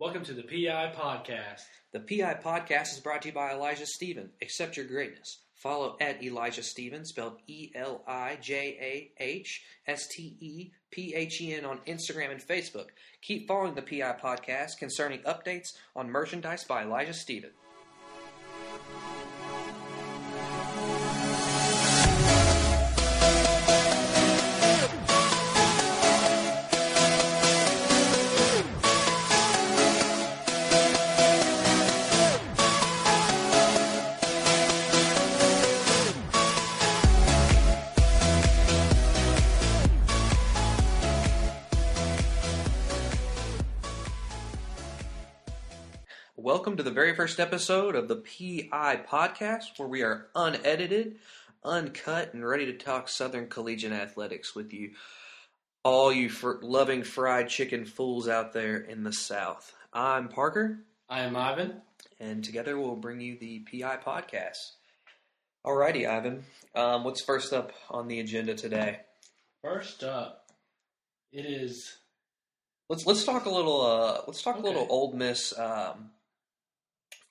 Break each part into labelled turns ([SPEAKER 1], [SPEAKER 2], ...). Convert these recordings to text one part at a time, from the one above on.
[SPEAKER 1] Welcome to the PI Podcast.
[SPEAKER 2] The PI podcast is brought to you by Elijah Stephen. Accept your greatness. Follow at Elijah Stephen, spelled E L I J A H S T E P H E N on Instagram and Facebook. Keep following the PI podcast concerning updates on merchandise by Elijah Stephen. Welcome to the very first episode of the PI podcast, where we are unedited, uncut, and ready to talk Southern Collegiate Athletics with you, all you fr- loving fried chicken fools out there in the South. I'm Parker,
[SPEAKER 1] I am Ivan.
[SPEAKER 2] and together we'll bring you the PI podcast. Alrighty, Ivan. Um, what's first up on the agenda today?
[SPEAKER 1] First up, it is
[SPEAKER 2] Let's let's talk a little. Uh, let's talk
[SPEAKER 1] Okay.
[SPEAKER 2] a little Ole Miss um,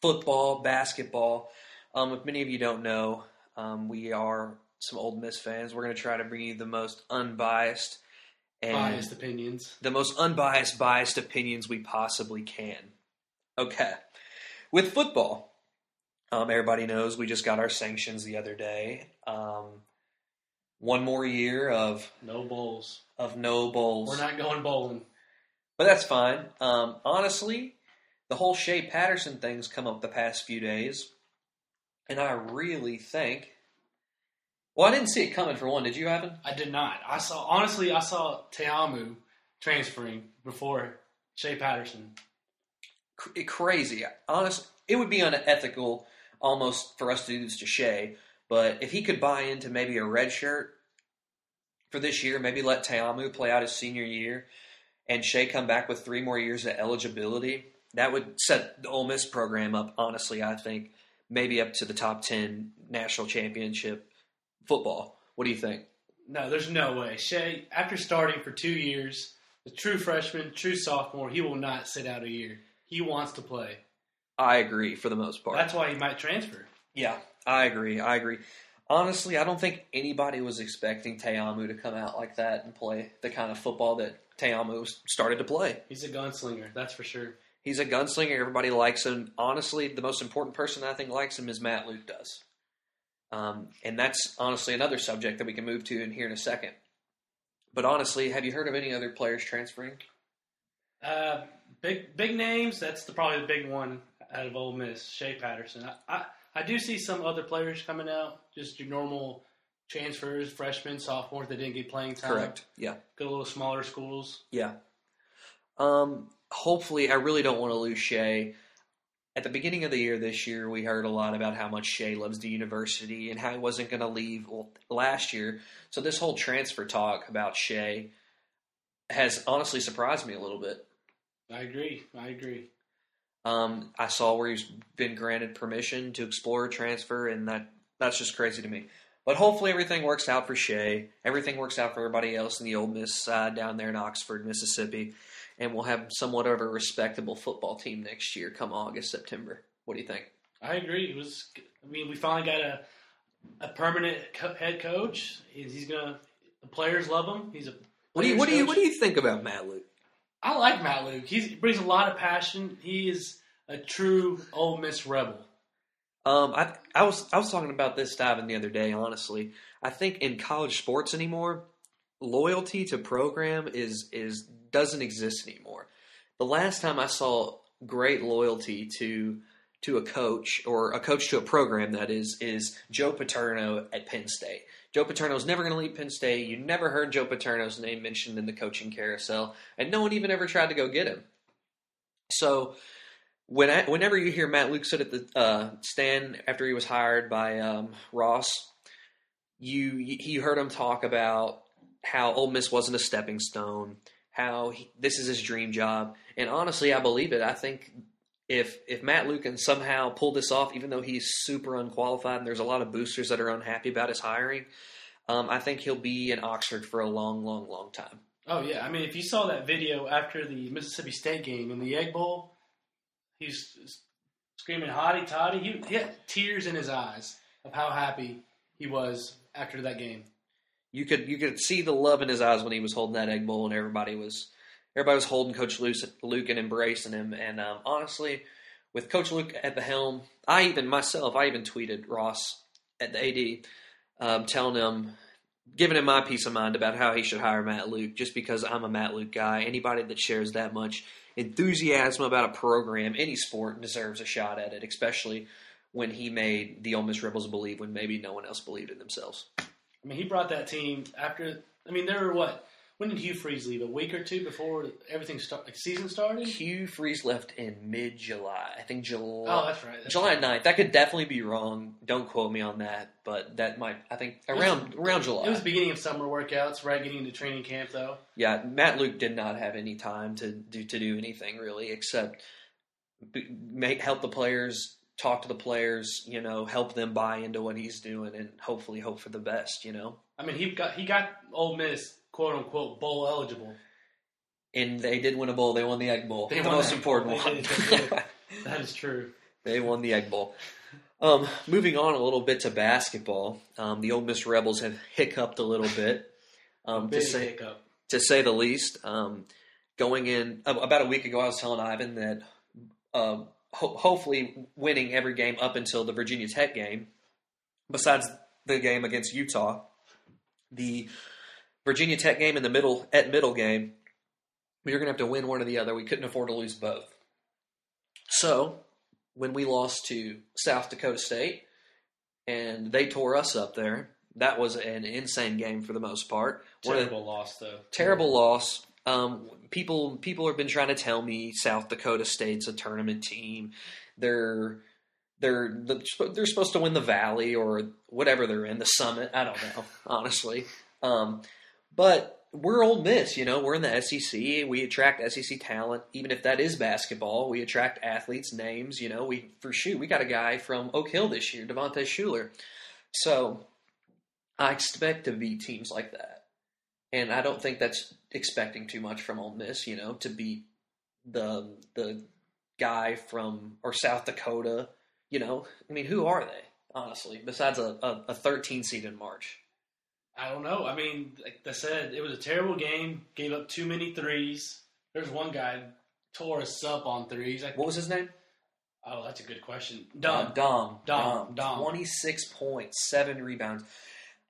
[SPEAKER 2] football, basketball. Um, if many of you don't know, um, we are some Ole Miss fans. We're going to try to bring you the most unbiased and
[SPEAKER 1] biased opinions.
[SPEAKER 2] the most unbiased, biased opinions we possibly can. Okay, with football, um, everybody knows we just got our sanctions the other day. Um, one more year of
[SPEAKER 1] No bowls.
[SPEAKER 2] of no bowls.
[SPEAKER 1] We're not going bowling.
[SPEAKER 2] But that's fine. Um, honestly, the whole Shea Patterson thing's come up the past few days, and I really think. Well, I didn't see it coming for one. Did you, Evan?
[SPEAKER 1] I did not. I saw honestly. I saw Ta'amu transferring before Shea Patterson.
[SPEAKER 2] C- crazy. Honest, it would be unethical almost for us to do this to Shea. But if he could buy into maybe a red shirt for this year, maybe let Ta'amu play out his senior year, and Shea come back with three more years of eligibility, that would set the Ole Miss program up. Honestly, I think maybe up to the top ten national championship football. What do you think?
[SPEAKER 1] No, there's no way. Shea, after starting for two years, the true freshman, true sophomore, he will not sit out a year. He wants to play.
[SPEAKER 2] I agree for the most part.
[SPEAKER 1] That's why he might transfer.
[SPEAKER 2] Yeah, I agree. I agree. Honestly, I don't think anybody was expecting Ta'amu to come out like that and play the kind of football that Ta'amu started to play.
[SPEAKER 1] He's a gunslinger, that's for sure.
[SPEAKER 2] He's a gunslinger. Everybody likes him. Honestly, the most important person I think likes him is Matt Luke does. Um, and that's honestly another subject that we can move to in here in a second. But honestly, have you heard of any other players transferring?
[SPEAKER 1] Uh, big big names. That's the probably the big one out of Ole Miss, Shea Patterson. I, I I do see some other players coming out, just your normal transfers, freshmen, sophomores that didn't get playing time.
[SPEAKER 2] Correct. Yeah.
[SPEAKER 1] Go to little smaller schools.
[SPEAKER 2] Yeah. Um, hopefully, I really don't want to lose Shea. At the beginning of the year this year, we heard a lot about how much Shea loves the university and how he wasn't going to leave last year. So this whole transfer talk about Shea has honestly surprised me a little bit.
[SPEAKER 1] I agree. I agree.
[SPEAKER 2] Um, I saw where he's been granted permission to explore a transfer, and that that's just crazy to me. But hopefully everything works out for Shea. Everything works out for everybody else in the Ole Miss side down there in Oxford, Mississippi, and we'll have somewhat of a respectable football team next year, come August, September. What do you think?
[SPEAKER 1] I agree. It was. I mean, we finally got a a permanent head coach. He's, he's gonna. The players love him. He's a.
[SPEAKER 2] What do you what do you what do you think about Matt Luke?
[SPEAKER 1] I like Matt Luke. He's, he brings a lot of passion. He is a true Ole Miss rebel.
[SPEAKER 2] Um, I I was I was talking about this diving the other day. Honestly, I think in college sports anymore, loyalty to program is is doesn't exist anymore. The last time I saw great loyalty to to a coach or a coach to a program that is is Joe Paterno at Penn State. Joe Paterno's never going to leave Penn State. You never heard Joe Paterno's name mentioned in the coaching carousel, and no one even ever tried to go get him. So when I, whenever you hear Matt Luke sit at the uh, stand after he was hired by um, Ross, you you heard him talk about how Ole Miss wasn't a stepping stone, how he, this is his dream job, and honestly, I believe it. I think if if Matt Luke can somehow pull this off, even though he's super unqualified, and there's a lot of boosters that are unhappy about his hiring, um, I think he'll be in Oxford for a long, long, long time.
[SPEAKER 1] Oh yeah, I mean, if you saw that video after the Mississippi State game in the Egg Bowl, he's screaming "Hotty Toddy." He, he had tears in his eyes of how happy he was after that game.
[SPEAKER 2] You could you could see the love in his eyes when he was holding that egg bowl, and everybody was everybody was holding Coach Luke and embracing him. And um, honestly, with Coach Luke at the helm, I even myself, I even tweeted Ross at the AD, um, telling him, giving him my peace of mind about how he should hire Matt Luke, just because I'm a Matt Luke guy. Anybody that shares that much enthusiasm about a program, any sport, deserves a shot at it, especially when he made the Ole Miss Rebels believe when maybe no one else believed in themselves.
[SPEAKER 1] I mean, he brought that team after. I mean, there were what when did Hugh Freeze leave? A week or two before everything start, like season started.
[SPEAKER 2] Hugh Freeze left in mid July. I think July.
[SPEAKER 1] Oh, that's right. That's
[SPEAKER 2] July
[SPEAKER 1] right.
[SPEAKER 2] 9th. That could definitely be wrong. Don't quote me on that, but that might. I think around around July.
[SPEAKER 1] It was the beginning of summer workouts, right? Getting into training camp, though.
[SPEAKER 2] yeah, Matt Luke did not have any time to do to do anything really except make help the players, talk to the players, you know, help them buy into what he's doing, and hopefully hope for the best. You know,
[SPEAKER 1] I mean, he got he got Ole Miss quote unquote bowl eligible.
[SPEAKER 2] and they did win a bowl. They won the Egg Bowl,
[SPEAKER 1] They
[SPEAKER 2] the most important one.
[SPEAKER 1] did, they did. That is true.
[SPEAKER 2] They won the Egg Bowl. Um, moving on a little bit to basketball, um, the Ole Miss Rebels have hiccuped a little bit, um, to say
[SPEAKER 1] hiccup.
[SPEAKER 2] to say the least. Um, going in about a week ago, I was telling Ivan that uh, ho- hopefully winning every game up until the Virginia Tech game, besides the game against Utah, the Virginia Tech game in the middle at middle game, we were going to have to win one or the other. We couldn't afford to lose both. So when we lost to South Dakota State and they tore us up there, that was an insane game for the most part. Of the-
[SPEAKER 1] Terrible loss, though.
[SPEAKER 2] terrible loss. Um, people people have been trying to tell me South Dakota State's a tournament team. They're they're they're supposed to win the Valley or whatever they're in the Summit. I don't know honestly, um, but we're Ole Miss. You know, we're in the SEC. We attract SEC talent, even if that is basketball. We attract athletes, names. You know, we for shoot we got a guy from Oak Hill this year, Devontae Shuler. So I expect to beat teams like that. And I don't think that's expecting too much from Ole Miss, you know, to beat the the guy from or South Dakota. You know, I mean, who are they honestly? Besides a, a, a 13 seed in March.
[SPEAKER 1] I don't know. I mean, like I said, it was a terrible game. Gave up too many threes. There's one guy tore us up on threes. Like,
[SPEAKER 2] What was his name?
[SPEAKER 1] oh, that's a good question.
[SPEAKER 2] Uh,
[SPEAKER 1] Dumb.
[SPEAKER 2] Daum.
[SPEAKER 1] Daum. Daum.
[SPEAKER 2] 26 points, seven rebounds.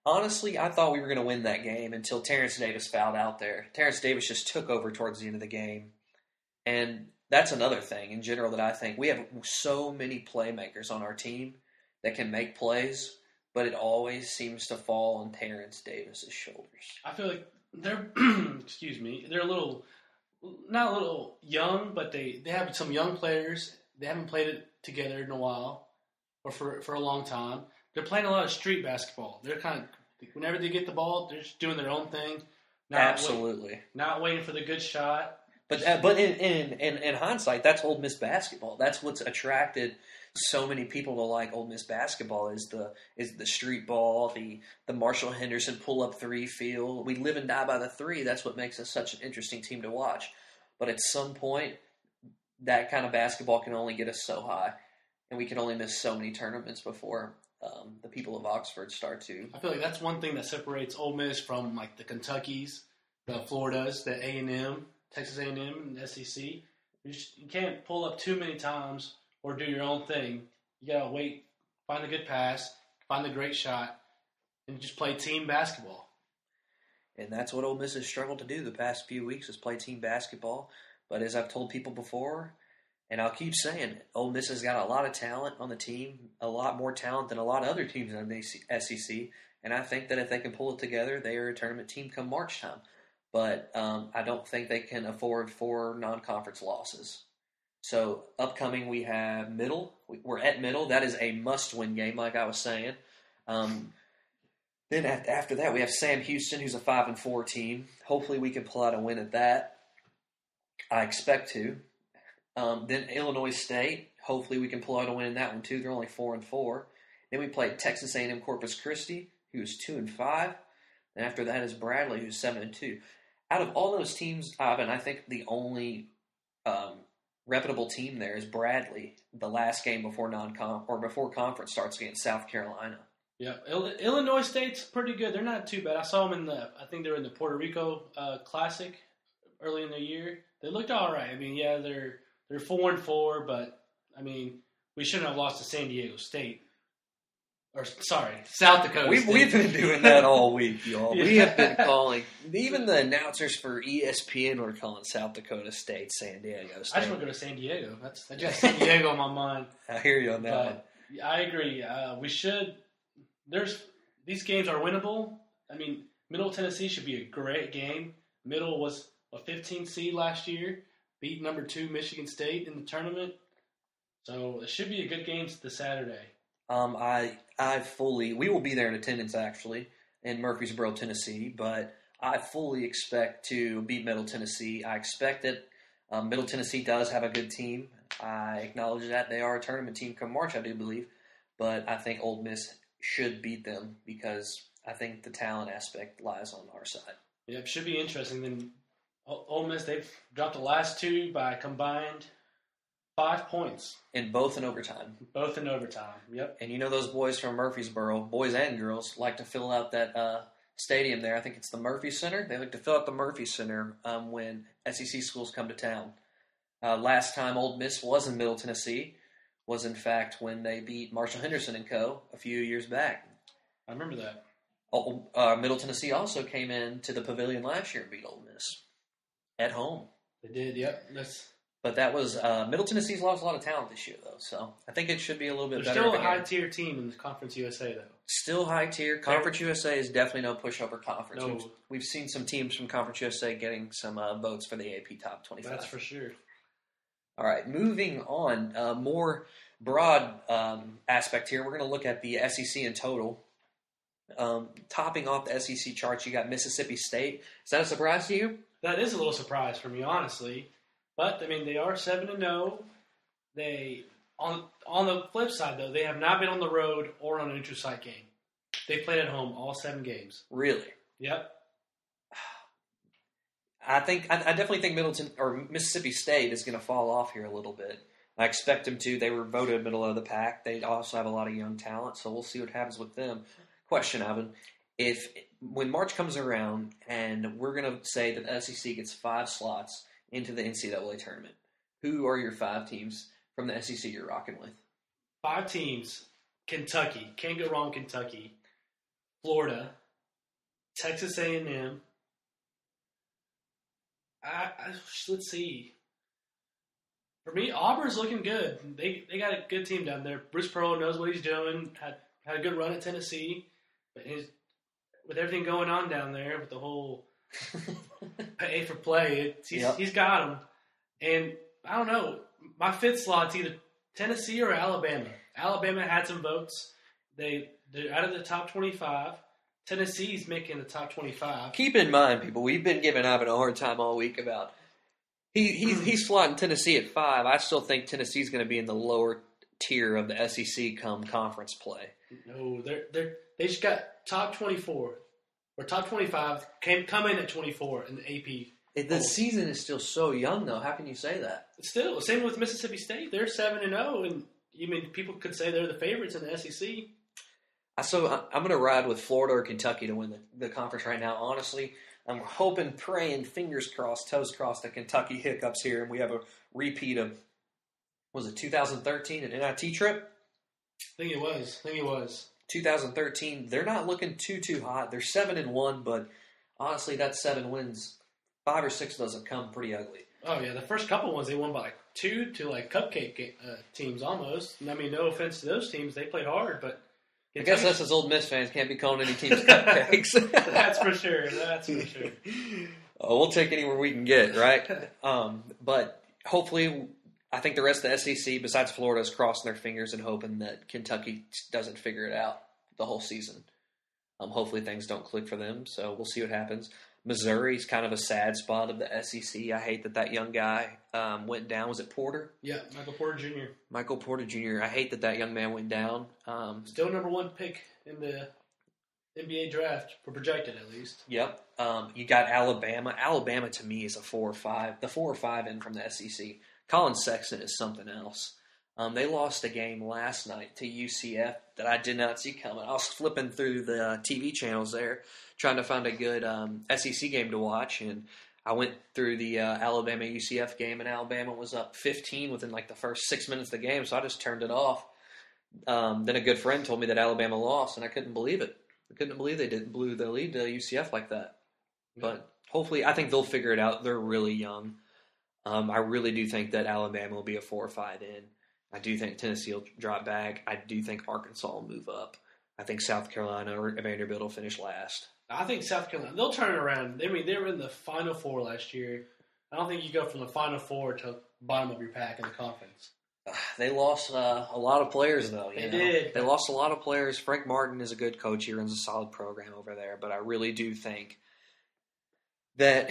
[SPEAKER 2] Honestly, I thought we were going to win that game until Terrence Davis fouled out there. Terrence Davis just took over towards the end of the game. And that's another thing in general that I think we have so many playmakers on our team that can make plays, but it always seems to fall on Terrence Davis's shoulders.
[SPEAKER 1] I feel like they're excuse me. They're a little not a little young, but they they have some young players. They haven't played it together in a while or for for a long time. They're playing a lot of street basketball. They're kind of whenever they get the ball, they're just doing their own thing. Not wait-
[SPEAKER 2] Absolutely.
[SPEAKER 1] not waiting for the good shot.
[SPEAKER 2] But uh, but in, in in in hindsight, that's Ole Miss basketball. That's what's attracted so many people to like Ole Miss basketball is the is the street ball, the the Marshall Henderson pull up three feel. We live and die by the three. That's what makes us such an interesting team to watch. But at some point, that kind of basketball can only get us so high, and we can only miss so many tournaments before um, the people of Oxford start to.
[SPEAKER 1] I feel like that's one thing that separates Ole Miss from like the Kentuckies, the Floridas, the A and M, Texas A and M, and SEC. You, just, you can't pull up too many times or do your own thing. You gotta wait, find a good pass, find a great shot, and just play team basketball.
[SPEAKER 2] And that's what Ole Miss has struggled to do the past few weeks is play team basketball. But as I've told people before, and I'll keep saying, Ole Miss has got a lot of talent on the team, a lot more talent than a lot of other teams in the SEC. And I think that if they can pull it together, they are a tournament team come March time. But um, I don't think they can afford four non-conference losses. So upcoming, we have middle. We- We're at middle. That is a must-win game, like I was saying. Um, then after that, we have Sam Houston, who's a five and four team. Hopefully, we can pull out a win at that. I expect to. Um, then Illinois State. Hopefully, we can pull out a win in that one too. They're only four and four. Then we played Texas A&M Corpus Christi, who's two and five. And after that is Bradley, who's seven and two. Out of all those teams, Ivan, I think the only um, reputable team there is Bradley. The last game before non or before conference starts against South Carolina.
[SPEAKER 1] Yeah, Illinois State's pretty good. They're not too bad. I saw them in the. I think they were in the Puerto Rico uh, Classic early in the year. They looked all right. I mean, yeah, they're they're four and four, but I mean, we shouldn't have lost to San Diego State. Or sorry, South Dakota.
[SPEAKER 2] We've,
[SPEAKER 1] State.
[SPEAKER 2] we've been doing that all week, y'all. We have been calling. Even the announcers for ESPN were calling South Dakota State San Diego
[SPEAKER 1] I just want to go to San Diego. That's I just San Diego on my mind.
[SPEAKER 2] I hear you on that.
[SPEAKER 1] But yeah, I agree. Uh, we should. There's these games are winnable. I mean, Middle Tennessee should be a great game. Middle was a 15 seed last year, beat number two Michigan State in the tournament. So it should be a good game this Saturday.
[SPEAKER 2] Um, I I fully we will be there in attendance actually in Murfreesboro, Tennessee, but I fully expect to beat Middle Tennessee. I expect that um, Middle Tennessee does have a good team. I acknowledge that they are a tournament team come March, I do believe, but I think Ole Miss should beat them because I think the talent aspect lies on our side.
[SPEAKER 1] Yeah, it should be interesting. Then Ole Miss they've dropped the last two by combined five points,
[SPEAKER 2] In both in overtime.
[SPEAKER 1] both in overtime. Yep.
[SPEAKER 2] And you know those boys from Murfreesboro, boys and girls, like to fill out that uh, stadium there. I think it's the Murphy Center. They like to fill out the Murphy Center um, when SEC schools come to town. Uh, last time Ole Miss was in Middle Tennessee was in fact when they beat Marshall Henderson and Co. a few years back.
[SPEAKER 1] I remember that.
[SPEAKER 2] Oh, uh, Middle Tennessee also came in to the Pavilion last year and beat Ole Miss at home.
[SPEAKER 1] They did. Yep. That's
[SPEAKER 2] But that was uh, Middle Tennessee's lost a lot of talent this year, though. So I think it should be a little bit
[SPEAKER 1] they're
[SPEAKER 2] better.
[SPEAKER 1] still a
[SPEAKER 2] of a game.
[SPEAKER 1] high tier team in the Conference USA though.
[SPEAKER 2] Still high tier. Conference USA is definitely no pushover conference.
[SPEAKER 1] No.
[SPEAKER 2] We've, we've seen some teams from Conference USA getting some uh, votes for the AP Top 25.
[SPEAKER 1] That's for sure.
[SPEAKER 2] All right, moving on. Uh, more broad um, aspect here. We're going to look at the SEC in total. Um, topping off the SEC charts, you got Mississippi State. Is that a surprise to you?
[SPEAKER 1] That is a little surprise for me, honestly. But I mean, they are seven and zero. They on on the flip side though, they have not been on the road or on an neutral site game. They played at home all seven games.
[SPEAKER 2] Really?
[SPEAKER 1] Yep.
[SPEAKER 2] I think I, I definitely think Middleton or Mississippi State is going to fall off here a little bit. I expect them to. They were voted middle of the pack. They also have a lot of young talent, so we'll see what happens with them. Question, Evan: If when March comes around and we're going to say that the SEC gets five slots into the NCAA tournament, who are your five teams from the SEC you're rocking with?
[SPEAKER 1] Five teams. Kentucky can't go wrong. Kentucky, Florida, Texas A and M. I, I let's see. For me, Auburn's looking good. They they got a good team down there. Bruce Pearl knows what he's doing. Had had a good run at Tennessee, but his, with everything going on down there with the whole pay for play, it's, he's
[SPEAKER 2] Yep.
[SPEAKER 1] he's got them. And I don't know. My fifth slot's either Tennessee or Alabama. Alabama had some votes. They they're out of the top twenty five. Tennessee's making the top twenty five.
[SPEAKER 2] Keep in mind, people, we've been giving Ivan a hard time all week about he he's he's slotting Tennessee at five. I still think Tennessee's going to be in the lower tier of the SEC come conference play.
[SPEAKER 1] No, they're they're they just got top twenty four or top twenty five. Came come in at twenty four in the AP.
[SPEAKER 2] It- The
[SPEAKER 1] Oh.
[SPEAKER 2] season is still so young, though. How can you say that?
[SPEAKER 1] Still, same with Mississippi State. They're seven and zero, and you mean people could say they're the favorites in the SEC.
[SPEAKER 2] I- So I- I'm going to ride with Florida or Kentucky to win the, the conference right now. Honestly, I'm hoping, praying, fingers crossed, toes crossed that Kentucky hiccups here and we have a repeat of was it 2013 an NIT trip?
[SPEAKER 1] I think it was. I think it was.
[SPEAKER 2] 2013, they're not looking too too hot. They're seven and one, but honestly, that seven wins, five or six of those have come pretty ugly.
[SPEAKER 1] Oh yeah, the first couple ones they won by like two to like cupcake uh, teams almost. And I mean, no offense to those teams, they played hard, but
[SPEAKER 2] I guess us as Ole Miss fans can't be calling any teams cupcakes.
[SPEAKER 1] that's for sure. That's for sure.
[SPEAKER 2] Oh, we'll take anywhere we can get, right? Um, but hopefully, I think the rest of the SEC, besides Florida, is crossing their fingers and hoping that Kentucky doesn't figure it out the whole season. Um, hopefully, things don't click for them, so we'll see what happens. Missouri's kind of a sad spot of the SEC. I hate that that young guy um, went down. Was it Porter?
[SPEAKER 1] Yeah, Michael Porter Jr.
[SPEAKER 2] Michael Porter Jr. I hate that that young man went down. Um,
[SPEAKER 1] Still number one pick in the NBA draft for projected at least.
[SPEAKER 2] Yep. Um, you got Alabama. Alabama to me is a four or five. The four or five in from the SEC Collin Sexton is something else. Um, they lost a game last night to UCF that I did not see coming. I was flipping through the uh, TV channels there, trying to find a good um, SEC game to watch, and I went through the uh, Alabama UCF game, and Alabama was up 15 within like the first six minutes of the game, so I just turned it off. Um, then a good friend told me that Alabama lost, and I couldn't believe it. I couldn't believe they didn't blew the lead to UCF like that. But hopefully, I think they'll figure it out. They're really young. Um, I really do think that Alabama will be a four or five in. I do think Tennessee will drop back. I do think Arkansas will move up. I think South Carolina or Vanderbilt will finish last.
[SPEAKER 1] I think South Carolina they'll turn around. I mean, they were in the Final Four last year. I don't think you go from the Final Four to bottom of your pack in the conference.
[SPEAKER 2] They lost uh, a lot of players, though. You
[SPEAKER 1] They
[SPEAKER 2] know?
[SPEAKER 1] did.
[SPEAKER 2] They lost a lot of players. Frank Martin is a good coach. He runs a solid program over there. But I really do think that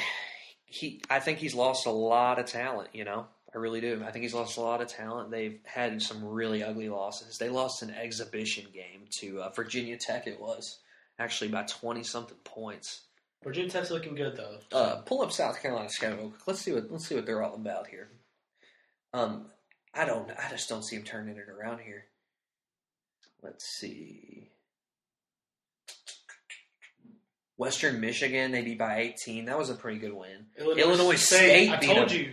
[SPEAKER 2] he. I think he's lost a lot of talent. You know, I really do. I think he's lost a lot of talent. They've had some really ugly losses. They lost an exhibition game to uh, Virginia Tech. It was actually by twenty something points.
[SPEAKER 1] Virginia Tech's looking good though.
[SPEAKER 2] Uh, pull up South Carolina schedule. Let's see what let's see what they're all about here. Um, I don't. I just don't see him turning it around here. Let's see. Western Michigan, they beat by 18. That was a pretty good win. Illinois State
[SPEAKER 1] I
[SPEAKER 2] beat
[SPEAKER 1] told
[SPEAKER 2] them.
[SPEAKER 1] you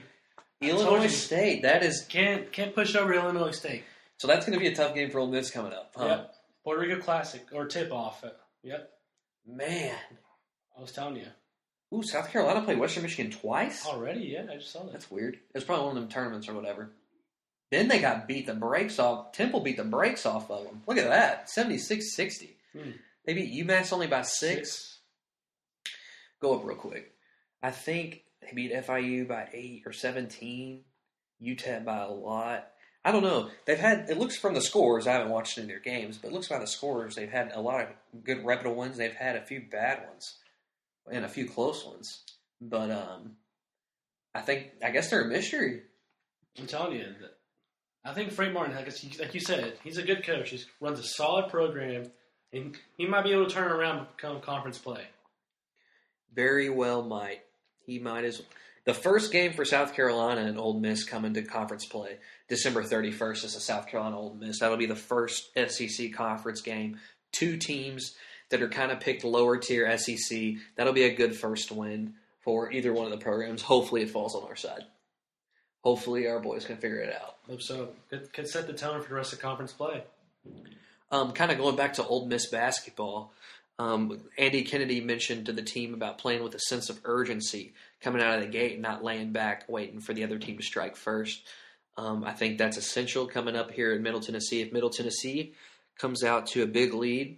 [SPEAKER 2] Illinois
[SPEAKER 1] you.
[SPEAKER 2] State. That is
[SPEAKER 1] can't can't push over Illinois State.
[SPEAKER 2] so. That's going to be a tough game for Ole Miss coming up. Huh?
[SPEAKER 1] Yep. Puerto Rico Classic or tip off. Yep.
[SPEAKER 2] Man.
[SPEAKER 1] I was telling you
[SPEAKER 2] Ooh, South Carolina played Western Michigan twice.
[SPEAKER 1] already. Yeah, I just saw that.
[SPEAKER 2] That's weird. It was probably one of them tournaments or whatever. Then they got beat the brakes off. Temple beat the brakes off of them. Look at that. 76-60.
[SPEAKER 1] Hmm.
[SPEAKER 2] They beat UMass only by six. Go up real quick. I think they beat FIU by eight or 17. UTEP by a lot. I don't know. They've had, it looks from the scores, I haven't watched any of their games, but it looks by the scores, they've had a lot of good reputable ones. They've had a few bad ones and a few close ones. But um, I think, I guess they're a mystery.
[SPEAKER 1] I'm telling you. I think Frank Martin, like you said, he's a good coach. He runs a solid program, and he might be able to turn around and become conference play.
[SPEAKER 2] Very well might. He might as the first game for South Carolina and Ole Miss coming to conference play. December 31st is a South Carolina Ole Miss. That'll be the first SEC conference game. Two teams that are kind of picked lower tier SEC. That'll be a good first win for either one of the programs. Hopefully it falls on our side. Hopefully our boys can figure it out.
[SPEAKER 1] Hope so. Could, could set the tone for the rest of conference play.
[SPEAKER 2] Um, kind of going back to Ole Miss basketball, um, Andy Kennedy mentioned to the team about playing with a sense of urgency coming out of the gate and not laying back, waiting for the other team to strike first. Um, I think that's essential coming up here in Middle Tennessee. If Middle Tennessee comes out to a big lead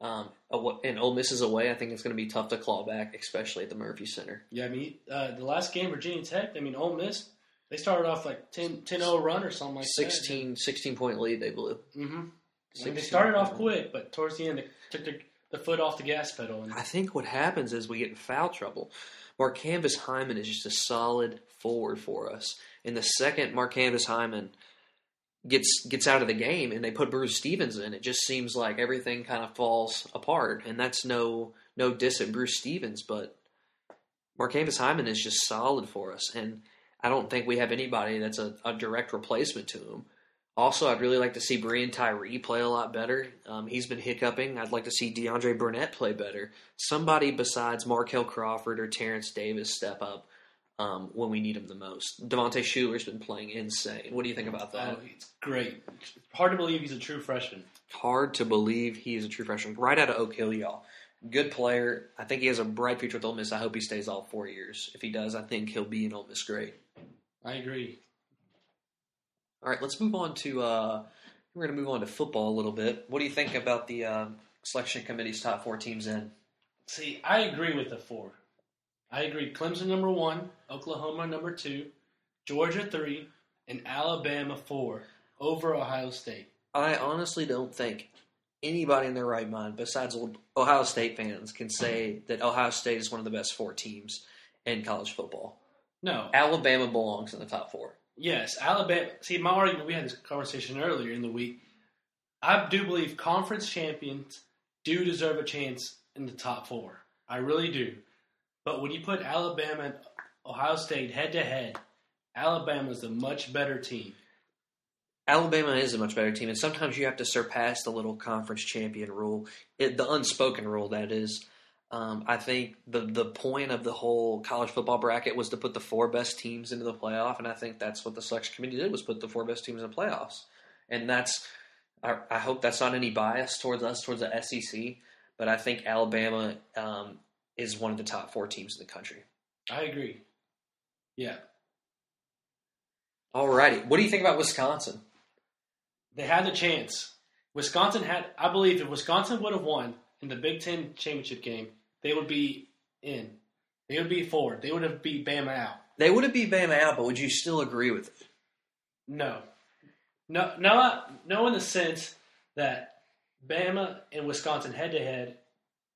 [SPEAKER 2] um, and Ole Miss is away, I think it's going to be tough to claw back, especially at the Murphy Center.
[SPEAKER 1] Yeah, I mean, uh, the last game, Virginia Tech, I mean, Ole Miss, they started off like 10 0 run or something like
[SPEAKER 2] 16, 16 point lead they blew.
[SPEAKER 1] Mm-hmm. I mean, they started off quick, but towards the end, they took their, the foot off the gas pedal. And
[SPEAKER 2] I think what happens is we get in foul trouble. Marcanvis Hymon is just a solid forward for us. In the second Marcanvis Hymon gets gets out of the game and they put Bruce Stevens in, it just seems like everything kind of falls apart. And that's no no diss at Bruce Stevens, but Marcanvis Hymon is just solid for us. And I don't think we have anybody that's a, a direct replacement to him. Also, I'd really like to see Breein Tyree play a lot better. Um, he's been hiccuping. I'd like to see DeAndre Burnett play better. Somebody besides Markel Crawford or Terrence Davis step up um, when we need him the most. Devontae Shuler's been playing insane. What do you think about that?
[SPEAKER 1] oh, it's great. Hard to believe he's a true freshman.
[SPEAKER 2] Hard to believe he's a true freshman. Right out of Oak Hill, y'all. Good player. I think he has a bright future with Ole Miss. I hope he stays all four years. If he does, I think he'll be an Ole Miss great.
[SPEAKER 1] I agree.
[SPEAKER 2] All right, let's move on to. Uh, we're going to move on to football a little bit. What do you think about the uh, selection committee's top four teams in?
[SPEAKER 1] See, I agree with the four. I agree. Clemson number one, Oklahoma number two, Georgia three, and Alabama four over Ohio State.
[SPEAKER 2] I honestly don't think anybody in their right mind, besides Ohio State fans, can say that Ohio State is one of the best four teams in college football.
[SPEAKER 1] No,
[SPEAKER 2] Alabama belongs in the top four.
[SPEAKER 1] Yes, Alabama. See, my argument. We had this conversation earlier in the week. I do believe conference champions do deserve a chance in the top four. I really do. But when you put Alabama and Ohio State head to head, Alabama's a much better team.
[SPEAKER 2] Alabama is a much better team, and sometimes you have to surpass the little conference champion rule, it, the unspoken rule that is. Um, I think the the point of the whole college football bracket was to put the four best teams into the playoff, and I think that's what the selection committee did was put the four best teams in the playoffs, and that's I, I hope that's not any bias towards us towards the SEC, but I think Alabama um, is one of the top four teams in the country.
[SPEAKER 1] I agree. Yeah,
[SPEAKER 2] All righty. what do you think about Wisconsin?
[SPEAKER 1] they had the chance. Wisconsin had, I believe, if Wisconsin would have won in the Big Ten championship game, they would be in. They would be forward. They would have beat Bama out.
[SPEAKER 2] They would have beat Bama out, but would you still agree with it?
[SPEAKER 1] No, no, no, no. In the sense that Bama and Wisconsin head to head,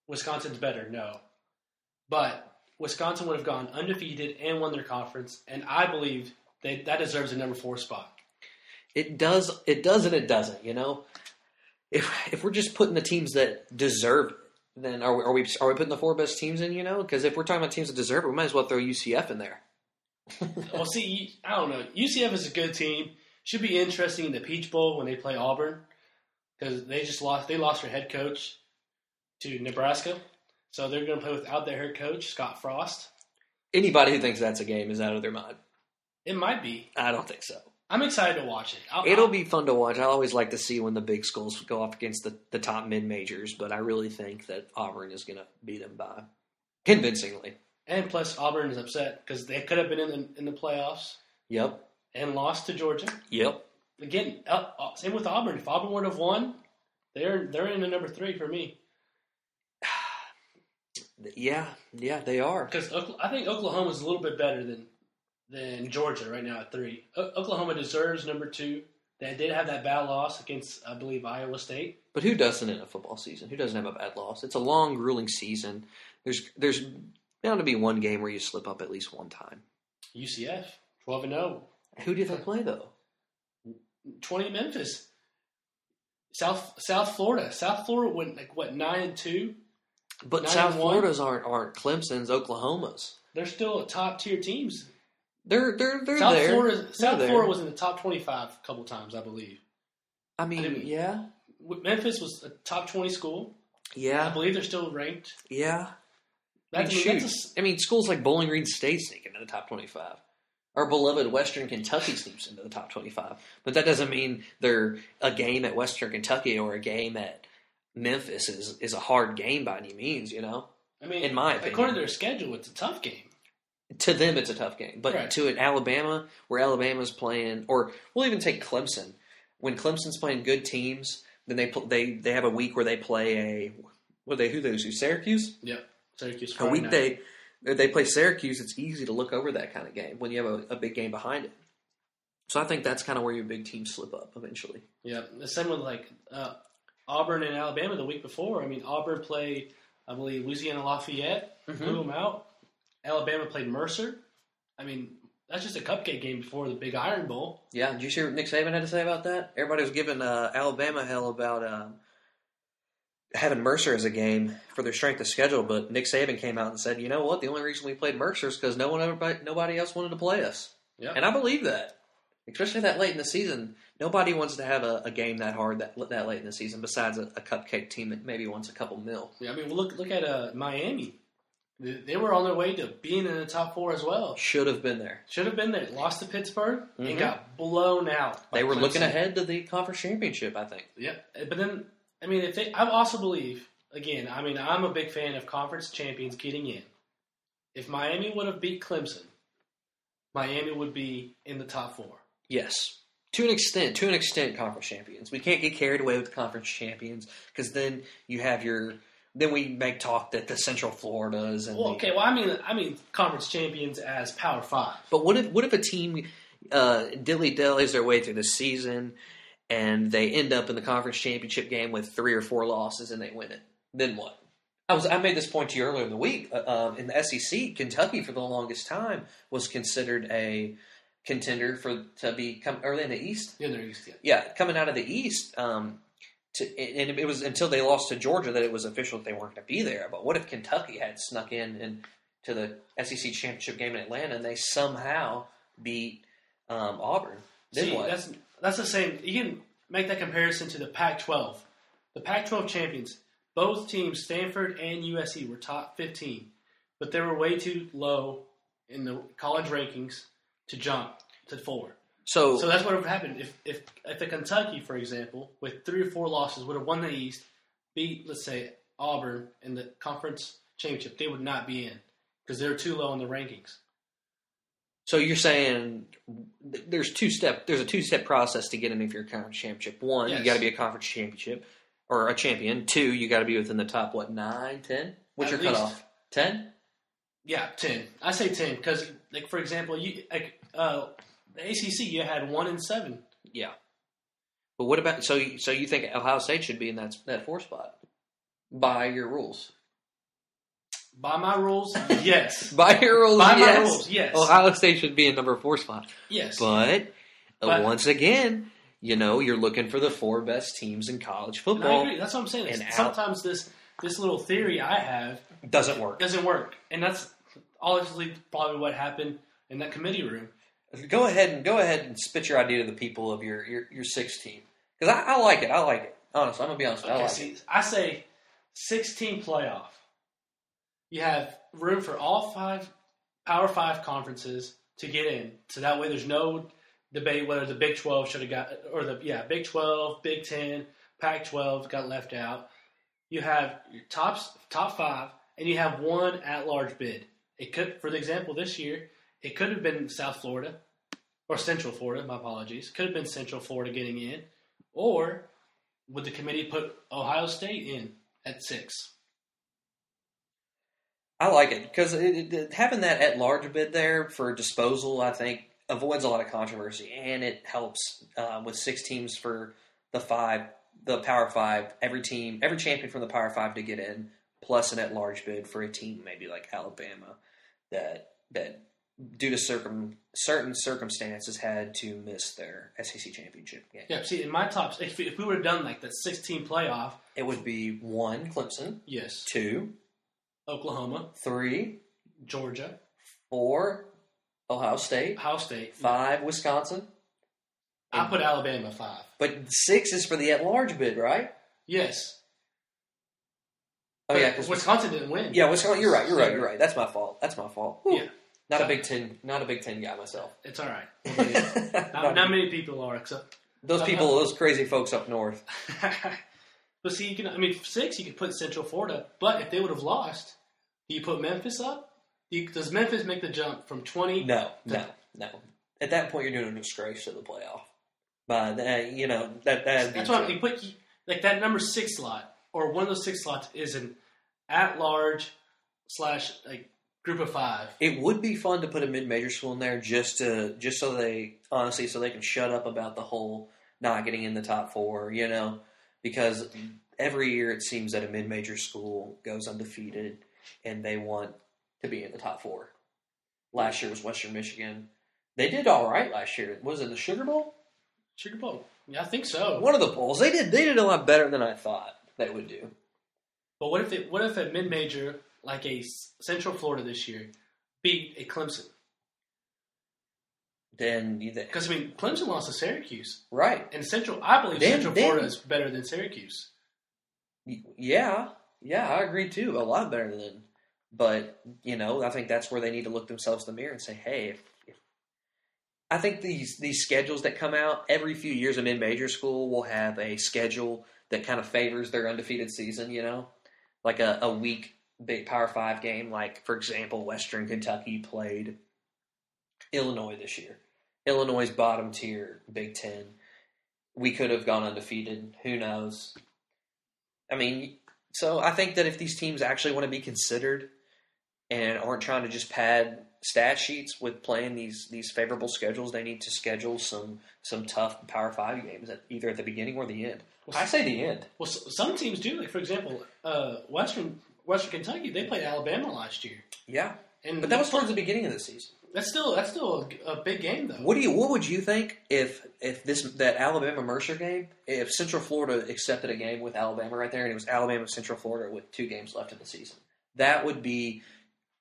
[SPEAKER 1] Wisconsin's better. No, but Wisconsin would have gone undefeated and won their conference, and I believe they, that deserves a number four spot.
[SPEAKER 2] It does. It does, and it doesn't. You know, if if we're just putting the teams that deserve, it, then are we are we, are we putting the four best teams in? You know, because if we're talking about teams that deserve it, we might as well throw UCF in there.
[SPEAKER 1] well, see, I don't know. UCF is a good team. Should be interesting in the Peach Bowl when they play Auburn because they just lost. They lost their head coach to Nebraska, so they're going to play without their head coach Scott Frost.
[SPEAKER 2] Anybody who thinks that's a game is out of their mind.
[SPEAKER 1] It might be.
[SPEAKER 2] I don't think so.
[SPEAKER 1] I'm excited to watch it. I'll,
[SPEAKER 2] It'll
[SPEAKER 1] I'll-
[SPEAKER 2] be fun to watch. I always like to see when the big schools go off against the, the top mid majors, but I really think that Auburn is going to beat them by convincingly.
[SPEAKER 1] And plus, Auburn is upset because they could have been in the, in the playoffs
[SPEAKER 2] Yep.
[SPEAKER 1] and lost to Georgia.
[SPEAKER 2] Yep.
[SPEAKER 1] Again, uh, uh, same with Auburn. If Auburn would have won, they're they're in the number three for me
[SPEAKER 2] Yeah. Yeah, they are.
[SPEAKER 1] because I think Oklahoma is a little bit better than than Georgia right now at three. O- Oklahoma deserves number two. They did have that bad loss against, I believe, Iowa State.
[SPEAKER 2] But who doesn't in a football season? Who doesn't have a bad loss? It's a long, grueling season. There's there's bound to be one game where you slip up at least one time.
[SPEAKER 1] UCF twelve and oh. 0.
[SPEAKER 2] Who did they play though?
[SPEAKER 1] 20 Memphis. South South Florida. South Florida went like what nine and two.
[SPEAKER 2] But
[SPEAKER 1] Nine
[SPEAKER 2] South? Florida's aren't aren't Clemson's, Oklahoma's.
[SPEAKER 1] They're still top tier teams.
[SPEAKER 2] They're they're they're
[SPEAKER 1] South
[SPEAKER 2] there.
[SPEAKER 1] Florida
[SPEAKER 2] They're
[SPEAKER 1] South
[SPEAKER 2] there.
[SPEAKER 1] Florida was in the top twenty five a couple times, I believe.
[SPEAKER 2] I mean,
[SPEAKER 1] didn't-
[SPEAKER 2] yeah,
[SPEAKER 1] Memphis was a top twenty school.
[SPEAKER 2] Yeah, I
[SPEAKER 1] believe they're still ranked.
[SPEAKER 2] yeah. I mean,
[SPEAKER 1] That's, that's a
[SPEAKER 2] I mean, schools like Bowling Green State sneak into the top twenty-five. Our beloved Western Kentucky sneaks into the top twenty-five, but that doesn't mean they're a game at Western Kentucky or a game at Memphis is is a hard game by any means. You know,
[SPEAKER 1] I mean,
[SPEAKER 2] in my opinion.
[SPEAKER 1] according to their schedule, it's a tough game.
[SPEAKER 2] To them it's a tough game, but
[SPEAKER 1] Right.
[SPEAKER 2] to an Alabama where Alabama's playing, or we'll even take Clemson. When Clemson's playing good teams, then they they they have a week where they play a what they who they lose to Syracuse.
[SPEAKER 1] Yep, Syracuse.
[SPEAKER 2] A week
[SPEAKER 1] night.
[SPEAKER 2] they they play Syracuse. It's easy to look over that kind of game when you have a, a big game behind it. So I think that's kind of where your big teams slip up eventually.
[SPEAKER 1] Yeah, the same with like uh, Auburn and Alabama the week before. I mean, Auburn played, I believe, Louisiana Lafayette,
[SPEAKER 2] Mm-hmm.
[SPEAKER 1] blew them out. Alabama played Mercer. I mean, that's just a cupcake game before the Big Iron Bowl.
[SPEAKER 2] Yeah, did you hear what Nick Saban had to say about that? Everybody was giving uh, Alabama hell about um, having Mercer as a game for their strength of schedule, but Nick Saban came out and said, "You know what? The only reason we played Mercer is because no one, everybody, nobody else wanted to play us."
[SPEAKER 1] Yeah,
[SPEAKER 2] And I believe that, especially that late in the season. Nobody wants to have a, a game that hard that that late in the season. Besides a, a cupcake team that maybe wants a couple mil.
[SPEAKER 1] yeah. I mean, look look at uh, Miami. They, were on their way to being in the top four as well.
[SPEAKER 2] Should have been there.
[SPEAKER 1] Should have been there. Lost to Pittsburgh
[SPEAKER 2] Mhm.
[SPEAKER 1] and got blown out.
[SPEAKER 2] They were looking ahead to the conference championship. I think.
[SPEAKER 1] Yep. But then, I mean, if they, I also believe again. I mean, I'm a big fan of conference champions getting in. If Miami would have beat Clemson, Miami would be in the top four.
[SPEAKER 2] Yes. To an extent, to an extent, conference champions. We can't get carried away with conference champions because then you have your. Then we make talk that the Central Floridas and
[SPEAKER 1] Well,
[SPEAKER 2] the-
[SPEAKER 1] okay. Well, I mean, I mean conference champions as Power Five.
[SPEAKER 2] But what if what if a team uh, dilly dallies their way through the season and they end up in the conference championship game with three or four losses and they win it? Then what? I was I made this point to you earlier in the week. Uh, uh, in the SEC, Kentucky for the longest time was considered a contender for to be come early in the East.
[SPEAKER 1] Yeah, they're used to it.
[SPEAKER 2] Yeah, coming out of the East. Um, to, and it was until they lost to Georgia that it was official that they weren't going to be there. But what if Kentucky had snuck in and to the SEC championship game in Atlanta and they somehow beat um, Auburn. Then
[SPEAKER 1] See,
[SPEAKER 2] what?
[SPEAKER 1] That's that's the same. You can make that comparison to the Pac-12. The Pac-12 champions, both teams, Stanford and USC, were top 15, but they were way too low in the college rankings to jump to four.
[SPEAKER 2] So,
[SPEAKER 1] So that's what would have happened if if if the Kentucky, for example, with three or four losses, would have won the East, beat let's say Auburn in the conference championship, they would not be in because they're too low in the rankings.
[SPEAKER 2] so you're saying there's two step. There's a two step process to get in if you're a conference championship. One, you
[SPEAKER 1] Yes.
[SPEAKER 2] got to be a conference championship or a champion. Two, you got to be within the top what nine, ten? What's
[SPEAKER 1] At
[SPEAKER 2] your
[SPEAKER 1] least.
[SPEAKER 2] cutoff? Ten?
[SPEAKER 1] Yeah, ten. I say ten because, like for example, you like uh, the ACC, you had one in seven.
[SPEAKER 2] Yeah. But what about so? you- So you think Ohio State should be in that that four spot by your rules?
[SPEAKER 1] By my rules, yes.
[SPEAKER 2] By your rules,
[SPEAKER 1] By my
[SPEAKER 2] yes.
[SPEAKER 1] rules, yes.
[SPEAKER 2] Ohio State should be in number four spot.
[SPEAKER 1] Yes.
[SPEAKER 2] But, uh,
[SPEAKER 1] But-
[SPEAKER 2] once again, you know, you're looking for the four best teams in college football.
[SPEAKER 1] agree. That's what I'm saying.
[SPEAKER 2] and
[SPEAKER 1] It's-
[SPEAKER 2] out-
[SPEAKER 1] sometimes this this little theory I have
[SPEAKER 2] Doesn't work.
[SPEAKER 1] doesn't work, and that's honestly probably what happened in that committee room.
[SPEAKER 2] Go ahead and go ahead and spit your idea to the people of your your, your six team because I, I like it. I like it. Honestly, I'm gonna be honest. I like
[SPEAKER 1] see,
[SPEAKER 2] it.
[SPEAKER 1] I say 16 playoff. You have room for all five Power Five conferences to get in, so that way there's no debate whether the Big 12 should have got or the yeah Big 12, Big 10, Pac 12 got left out. You have your tops top five, and you have one at large bid. It could, for the example, this year it could have been South Florida or Central Florida. My apologies. Could have been Central Florida getting in, or would the committee put Ohio State in at six?
[SPEAKER 2] I like it because having that at large bid there for disposal, I think, avoids a lot of controversy and it helps uh, with six teams for the five, the Power Five. Every team, every champion from the Power Five to get in, plus an at large bid for a team maybe like Alabama that that due to circum certain circumstances had to miss their SEC championship game.
[SPEAKER 1] Yeah. See, in my tops, if, if we would have done like the 16 playoff,
[SPEAKER 2] It would be one Clemson,
[SPEAKER 1] yes,
[SPEAKER 2] two,
[SPEAKER 1] Oklahoma,
[SPEAKER 2] three,
[SPEAKER 1] Georgia,
[SPEAKER 2] four, Ohio State,
[SPEAKER 1] Ohio State.
[SPEAKER 2] five, Wisconsin.
[SPEAKER 1] I put Alabama five.
[SPEAKER 2] But six is for the at large bid, right?
[SPEAKER 1] Yes.
[SPEAKER 2] Oh yeah, 'cause
[SPEAKER 1] Wisconsin didn't win.
[SPEAKER 2] yeah, Wisconsin. You're right. You're right. You're right. That's my fault. That's my fault. Whew.
[SPEAKER 1] Yeah.
[SPEAKER 2] Not a Big Ten. Not a Big Ten guy myself.
[SPEAKER 1] It's all right. not,
[SPEAKER 2] Not-
[SPEAKER 1] not many people are, except.
[SPEAKER 2] those people, those crazy folks up north.
[SPEAKER 1] but see, you can. I mean, six you could put Central Florida, but if they would have lost, do you put Memphis up? Do you, does Memphis make the jump from 20?
[SPEAKER 2] No, no, no. At that point, you're doing a disgrace to the playoff. But uh, you know that that
[SPEAKER 1] That's why you put like that number six slot or one of those six slots is an at large slash like group of five.
[SPEAKER 2] It would be fun to put a mid-major school in there just to just so they honestly so they can shut up about the whole not getting in the top four, you know, because every year it seems that a mid-major school goes undefeated and they want to be in the top four. Last year was Western Michigan. They did all right last year. Was it the Sugar Bowl?
[SPEAKER 1] Sugar Bowl. Yeah, I think so.
[SPEAKER 2] One of the bowls. They did. They did a lot better than I thought they would do.
[SPEAKER 1] But what if it, what if a mid major like a Central Florida this year beat a Clemson?
[SPEAKER 2] Then you
[SPEAKER 1] Because I mean, Clemson lost to Syracuse,
[SPEAKER 2] right?
[SPEAKER 1] and Central. I believe
[SPEAKER 2] Then-
[SPEAKER 1] Central
[SPEAKER 2] then-
[SPEAKER 1] Florida is better than Syracuse.
[SPEAKER 2] Yeah, yeah, I agree too. A lot better than, but you know, I think that's where they need to look themselves in the mirror and say, "Hey, if, if I think these these schedules that come out every few years, a mid major school will have a schedule that kind of favors their undefeated season. You know, like a, a week big Power Five game. Like for example, Western Kentucky played Illinois this year. Illinois' bottom tier Big Ten. We could have gone undefeated. Who knows? I mean, so I think that if these teams actually want to be considered and aren't trying to just pad stat sheets with playing these these favorable schedules, they need to schedule some some tough Power Five games at either at the beginning or the end. I say the end.
[SPEAKER 1] Well, some teams do. Like for example, uh, Western Western Kentucky they played Alabama last year,
[SPEAKER 2] Yeah,
[SPEAKER 1] and
[SPEAKER 2] but that was towards the beginning of the season.
[SPEAKER 1] that's still that's still a, a big game though.
[SPEAKER 2] What do you? What would you think if if this that Alabama Mercer game, if Central Florida accepted a game with Alabama right there, and it was Alabama Central Florida with two games left in the season? That would be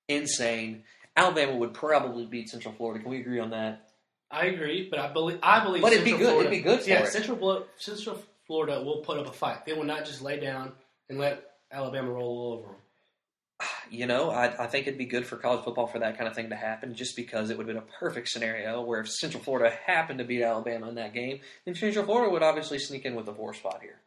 [SPEAKER 2] insane. Alabama would probably beat Central Florida. Can we agree on that?
[SPEAKER 1] I agree, but I believe I believe.
[SPEAKER 2] But it'd be good-
[SPEAKER 1] Florida,
[SPEAKER 2] it'd be good for
[SPEAKER 1] yeah,
[SPEAKER 2] it.
[SPEAKER 1] Central Central Florida will put up a fight. They will not just lay down and let Alabama roll all over them.
[SPEAKER 2] You know, I, I think it'd be good for college football for that kind of thing to happen, just because it would have been a perfect scenario where if Central Florida happened to beat Alabama in that game, then Central Florida would obviously sneak in with a four spot here.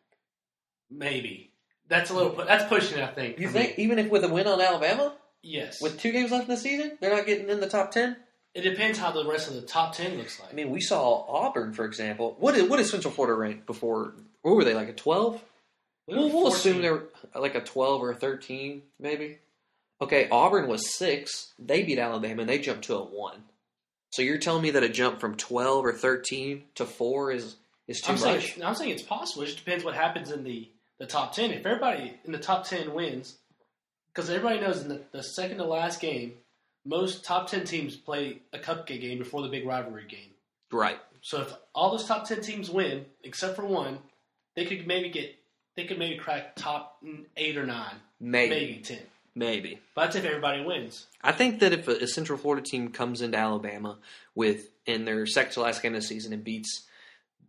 [SPEAKER 1] Maybe that's a little. That's pushing. it, I think.
[SPEAKER 2] You think
[SPEAKER 1] me.
[SPEAKER 2] even if with a win on Alabama,
[SPEAKER 1] Yes.
[SPEAKER 2] with two games left in the season, they're not getting in the top ten?
[SPEAKER 1] it depends how the rest of the top ten looks like.
[SPEAKER 2] I mean, we saw Auburn, for example. What is what is Central Florida ranked before? What were they like a twelve? We'll, we'll
[SPEAKER 1] 14.
[SPEAKER 2] assume they're uh, like a 12 or a 13, maybe. Okay, Auburn was six. They beat Alabama and they jumped to a one. So you're telling me that a jump from 12 or 13 to four is is too
[SPEAKER 1] I'm saying,
[SPEAKER 2] much?
[SPEAKER 1] I'm saying it's possible. It just depends what happens in the, the top 10. If everybody in the top 10 wins, because everybody knows in the, the second to last game, most top 10 teams play a cupcake game before the big rivalry game.
[SPEAKER 2] Right.
[SPEAKER 1] So if all those top 10 teams win, except for one, they could maybe get, they could maybe crack top eight or nine,
[SPEAKER 2] Maybe.
[SPEAKER 1] maybe 10.
[SPEAKER 2] Maybe.
[SPEAKER 1] But that's if everybody wins.
[SPEAKER 2] I think that if a, Central Florida team comes into Alabama with in their second to last game of the season and beats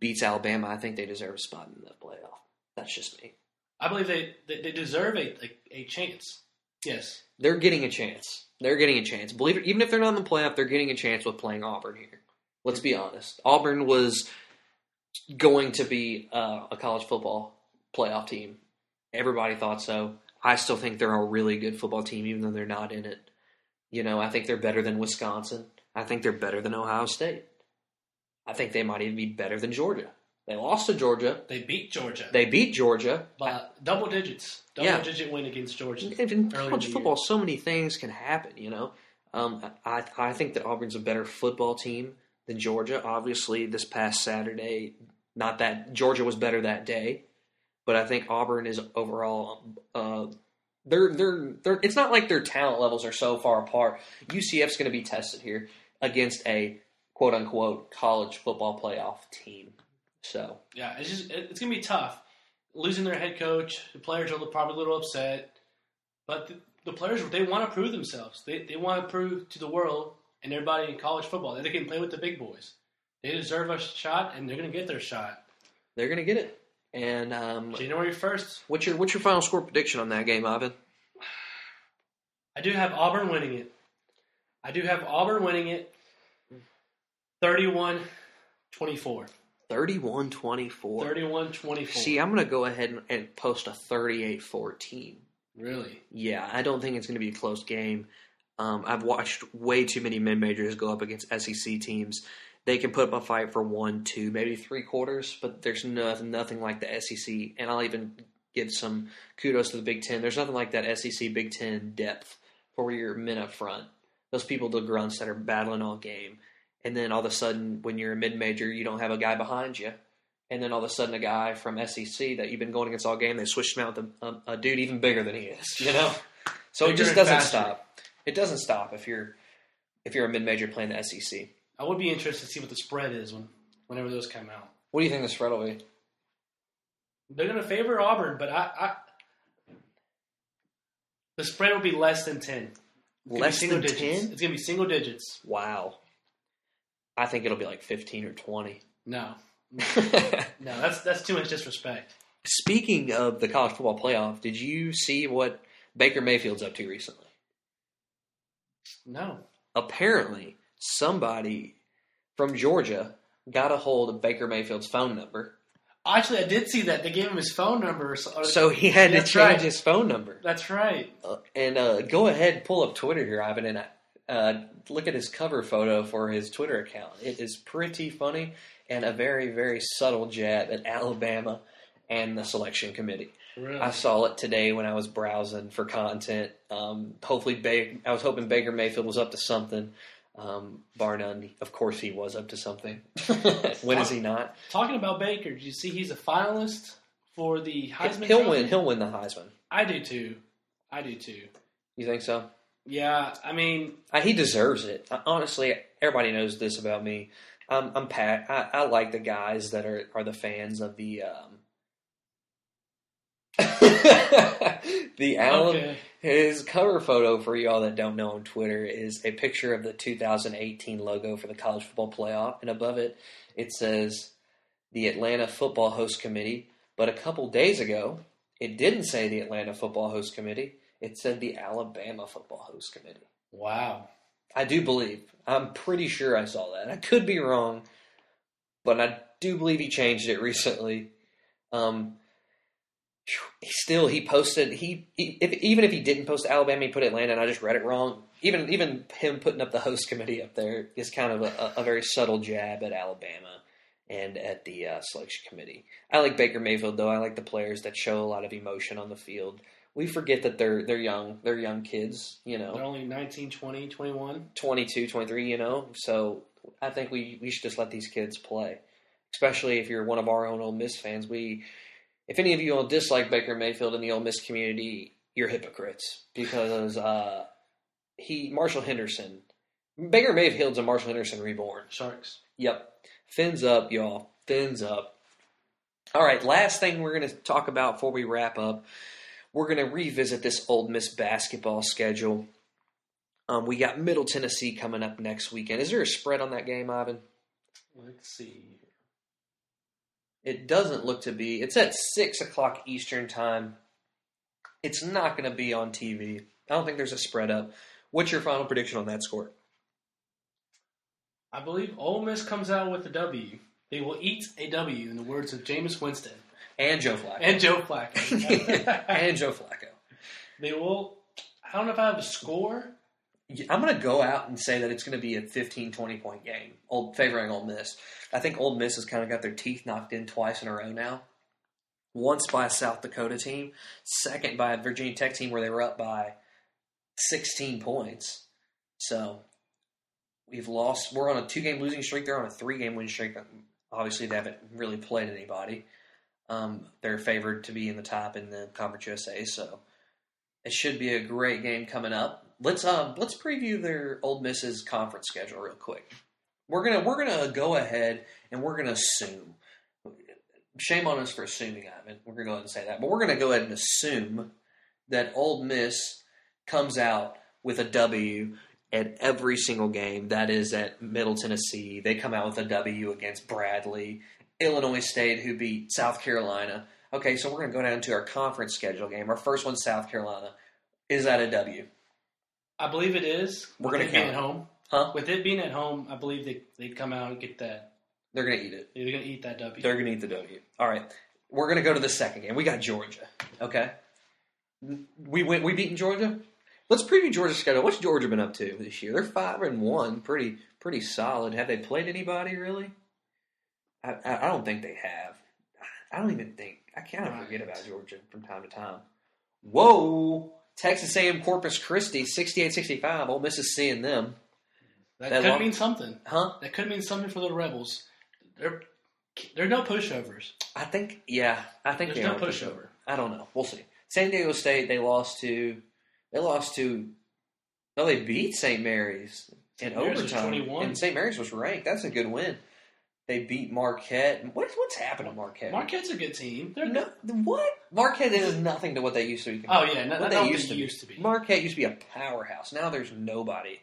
[SPEAKER 2] beats Alabama, I think they deserve a spot in the playoff. That's just me.
[SPEAKER 1] I believe they, they, they deserve a, a, a chance. Yes.
[SPEAKER 2] They're getting a chance. They're getting a chance. Believe it, even if they're not in the playoff, they're getting a chance with playing Auburn here. Let's be honest. Auburn was going to be uh, a college football playoff team. Everybody thought so. I still think they're a really good football team, even though they're not in it. You know, I think they're better than Wisconsin. I think they're better than Ohio State. I think they might even be better than Georgia. They lost to Georgia.
[SPEAKER 1] They beat Georgia.
[SPEAKER 2] They beat Georgia.
[SPEAKER 1] by double digits. Double
[SPEAKER 2] Yeah.
[SPEAKER 1] digit win against Georgia.
[SPEAKER 2] In in
[SPEAKER 1] early in
[SPEAKER 2] college football, so many things can happen. You know, um, I I think that Auburn's a better football team than Georgia. Obviously, this past Saturday, not that Georgia was better that day, but I think Auburn is overall. Uh, they're they're they're. It's not like their talent levels are so far apart. UCF's going to be tested here against a quote unquote college football playoff team. So
[SPEAKER 1] Yeah, it's just it's gonna be tough. Losing their head coach, the players are probably a little upset, but the, the players they want to prove themselves. They they want to prove to the world and everybody in college football that they can play with the big boys. They deserve a shot, and they're gonna get their shot.
[SPEAKER 2] they're going to get it. And um,
[SPEAKER 1] January first,
[SPEAKER 2] what's your what's your final score prediction on that game, Ivan?
[SPEAKER 1] I do have Auburn winning it. I do have Auburn winning it. 31-24.
[SPEAKER 2] 31-24.
[SPEAKER 1] 31-24.
[SPEAKER 2] See, I'm going to go ahead and, and post a 38-14.
[SPEAKER 1] really?
[SPEAKER 2] Yeah, I don't think it's going to be a close game. Um, I've watched way too many mid majors go up against SEC teams. They can put up a fight for one, two, maybe three quarters, but there's nothing, nothing like the SEC. And I'll even give some kudos to the Big Ten. There's nothing like that SEC Big Ten depth for your men up front. Those people, the grunts that are battling all game. And then all of a sudden, when you're a mid major, you don't have a guy behind you. And then all of a sudden, a guy from SEC that you've been going against all game, they switched him out with a, a, a dude even bigger than he is. You know, so it just doesn't
[SPEAKER 1] faster.
[SPEAKER 2] stop. It doesn't stop if you're if you're a mid major playing the SEC.
[SPEAKER 1] I would be interested to see what the spread is when whenever those come out.
[SPEAKER 2] What do you think the spread will be?
[SPEAKER 1] They're going to favor Auburn, but I, I the spread will be less than ten. It's gonna be
[SPEAKER 2] Less than ten?
[SPEAKER 1] It's going to be single digits.
[SPEAKER 2] Wow. I think it'll be like fifteen or twenty.
[SPEAKER 1] No, no, that's that's too much disrespect.
[SPEAKER 2] Speaking of the college football playoff, did you see what Baker Mayfield's up to recently?
[SPEAKER 1] No,
[SPEAKER 2] Apparently, somebody from Georgia got a hold of Baker Mayfield's phone number,
[SPEAKER 1] actually, I did see that they gave him his phone number. So,
[SPEAKER 2] so he had to change
[SPEAKER 1] right.
[SPEAKER 2] his phone number.
[SPEAKER 1] that's right.
[SPEAKER 2] Uh, and uh, go ahead, and pull up Twitter here, Ivan, and uh, look at his cover photo for his Twitter account. It is pretty funny and a very, very subtle jab at Alabama and the selection committee.
[SPEAKER 1] Really.
[SPEAKER 2] I saw it today when I was browsing for content. Um, hopefully, ba- I was hoping Baker Mayfield was up to something. Um, bar none, of course, he was up to something. when is he not?
[SPEAKER 1] Talking about Baker, did you see he's a finalist for the Heisman?
[SPEAKER 2] He'll
[SPEAKER 1] Trophy?
[SPEAKER 2] win. He'll win the Heisman.
[SPEAKER 1] I do too. I do too.
[SPEAKER 2] You think so?
[SPEAKER 1] Yeah, I mean,
[SPEAKER 2] Uh, he deserves it. Uh, honestly, everybody knows this about me. Um, I'm Pat. I, I like the guys that are, are the fans of the um, the Alabama.
[SPEAKER 1] Okay.
[SPEAKER 2] His cover photo for y'all that don't know on Twitter is a picture of the 2018 logo for the college football playoff, and above it it says the Atlanta Football Host Committee. But a couple days ago, it didn't say the Atlanta Football Host Committee. It said the Alabama Football Host Committee.
[SPEAKER 1] Wow.
[SPEAKER 2] I do believe. I'm pretty sure I saw that. I could be wrong, but I do believe he changed it recently. Um, still, he posted he, he if, even if he didn't post Alabama, he put Atlanta, and I just read it wrong. Even even him putting up the host committee up there is kind of a, a very subtle jab at Alabama and at the uh, selection committee. I like Baker Mayfield though. I like the players that show a lot of emotion on the field. We forget that they're they're young. They're young kids, you know.
[SPEAKER 1] They're only 19, 20, 21.
[SPEAKER 2] 22, 23, you know. So I think we, we should just let these kids play. Especially if you're one of our own Ole Miss fans. We, if any of you all dislike Baker Mayfield in the Ole Miss community, you're hypocrites because uh, he Marshall Henderson, Baker Mayfield's a Marshall Henderson reborn.
[SPEAKER 1] Sharks.
[SPEAKER 2] Yep, fins up, y'all. Fins up. All right, last thing we're going to talk about before we wrap up. We're going to revisit this Ole Miss basketball schedule. Um, we got Middle Tennessee coming up next weekend. Is there a spread on that game, Ivan?
[SPEAKER 1] Let's see.
[SPEAKER 2] It doesn't look to be. It's at six o'clock Eastern time. It's not going to be on TV. I don't think there's a spread up. What's your final prediction on that score?
[SPEAKER 1] I believe Ole Miss comes out with a W. They will eat a W, in the words of Jameis Winston
[SPEAKER 2] And Joe Flacco.
[SPEAKER 1] and Joe Flacco.
[SPEAKER 2] and Joe Flacco.
[SPEAKER 1] they will. I don't know if I have a score.
[SPEAKER 2] I'm going to go out and say that it's going to be a 15, 20 point game, old, favoring Ole Miss. I think Ole Miss has kind of got their teeth knocked in twice in a row now. Once by a South Dakota team, second by a Virginia Tech team where they were up by 16 points. So we've lost. We're on a two game losing streak. They're on a three game win streak. Obviously, they haven't really played anybody. Um, they're favored to be in the top in the Conference USA. So it should be a great game coming up. Let's um let's preview their Ole Miss's conference schedule real quick. We're gonna we're gonna go ahead and we're gonna assume. Shame on us for assuming, Ivan. We're gonna go ahead and say that, but we're gonna go ahead and assume that Ole Miss comes out with a W at every single game. That is at Middle Tennessee. They come out with a W against Bradley, Illinois State, who beat South Carolina. Okay, so we're going to go down to our conference schedule game. Our first one, South Carolina. Is that a W?
[SPEAKER 1] I believe it is.
[SPEAKER 2] We're gonna count
[SPEAKER 1] at home.
[SPEAKER 2] Huh?
[SPEAKER 1] With it being at home, I believe they they'd come out and get that.
[SPEAKER 2] They're going to eat it.
[SPEAKER 1] They're gonna eat that W.
[SPEAKER 2] They're going to eat the W. All right. We're going to go to the second game. We got Georgia. Okay. We went. We beaten Georgia. Let's preview Georgia's schedule. What's Georgia been up to this year? They're five and one. Pretty pretty solid. Have they played anybody really? I, I I don't think they have. I don't even think. I kind of forget about Georgia from time to time. Whoa! Texas A&M Corpus Christi, 68-65. Ole Miss is seeing them.
[SPEAKER 1] that
[SPEAKER 2] that
[SPEAKER 1] could
[SPEAKER 2] long-
[SPEAKER 1] mean something.
[SPEAKER 2] Huh?
[SPEAKER 1] That could mean something for the Rebels. They're they're no pushovers.
[SPEAKER 2] I think, yeah, I think
[SPEAKER 1] There's no
[SPEAKER 2] are
[SPEAKER 1] pushover.
[SPEAKER 2] I don't know. We'll see. San Diego State, they lost to, they lost to, no, they beat St. Mary's in
[SPEAKER 1] St. Mary's
[SPEAKER 2] overtime.
[SPEAKER 1] 21.
[SPEAKER 2] And St. Mary's was ranked. That's a good win. They beat Marquette. What, what's happened to Marquette?
[SPEAKER 1] Marquette's a good team. They're
[SPEAKER 2] No, what? Marquette is nothing to what they used to be.
[SPEAKER 1] Oh yeah, not,
[SPEAKER 2] what they used to,
[SPEAKER 1] used to
[SPEAKER 2] be. Marquette used to be a powerhouse. Now there's nobody.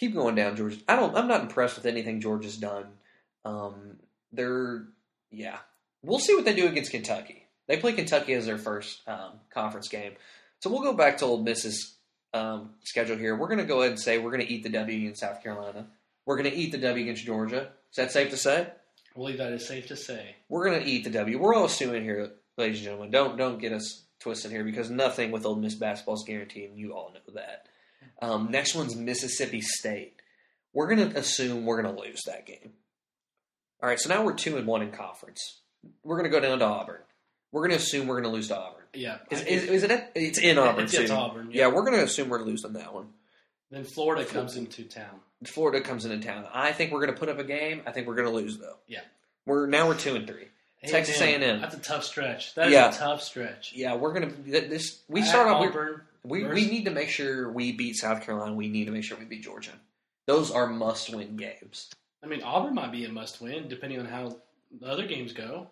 [SPEAKER 2] Keep going down, Georgia. I don't. I'm not impressed with anything Georgia's done. Um, they're yeah. We'll see what they do against Kentucky. They play Kentucky as their first um, conference game. So we'll go back to Ole Miss's um, schedule here. We're going to go ahead and say we're going to eat the W against South Carolina. We're going to eat the W against Georgia. Is that safe to say?
[SPEAKER 1] I believe that is safe to say.
[SPEAKER 2] We're going to eat the W. We're all assuming here, ladies and gentlemen. Don't don't get us twisted here because nothing with Ole Miss basketball is guaranteed, and you all know that. Um, next one's Mississippi State. We're going to assume we're going to lose that game. All right, so now we're two and one in conference. We're going to go down to Auburn. We're going to assume we're going to lose to Auburn.
[SPEAKER 1] Yeah.
[SPEAKER 2] Is, is, is it? At, it's in Auburn.
[SPEAKER 1] It's, it's. Auburn.
[SPEAKER 2] Yeah, we're going to assume we're losing that one.
[SPEAKER 1] Then Florida comes into town.
[SPEAKER 2] Florida comes into town. I think we're going to put up a game. I think we're going to lose though.
[SPEAKER 1] Yeah.
[SPEAKER 2] We're now we're two and three. Texas
[SPEAKER 1] A&M,
[SPEAKER 2] A&M.
[SPEAKER 1] That's a tough stretch. That is
[SPEAKER 2] Yeah.
[SPEAKER 1] a tough stretch.
[SPEAKER 2] Yeah, we're gonna this. We
[SPEAKER 1] At
[SPEAKER 2] start off. we-
[SPEAKER 1] Auburn.
[SPEAKER 2] We we need to make sure we beat South Carolina. We need to make sure we beat Georgia. Those are must win games.
[SPEAKER 1] I mean, Auburn might be a must win depending on how the other games go.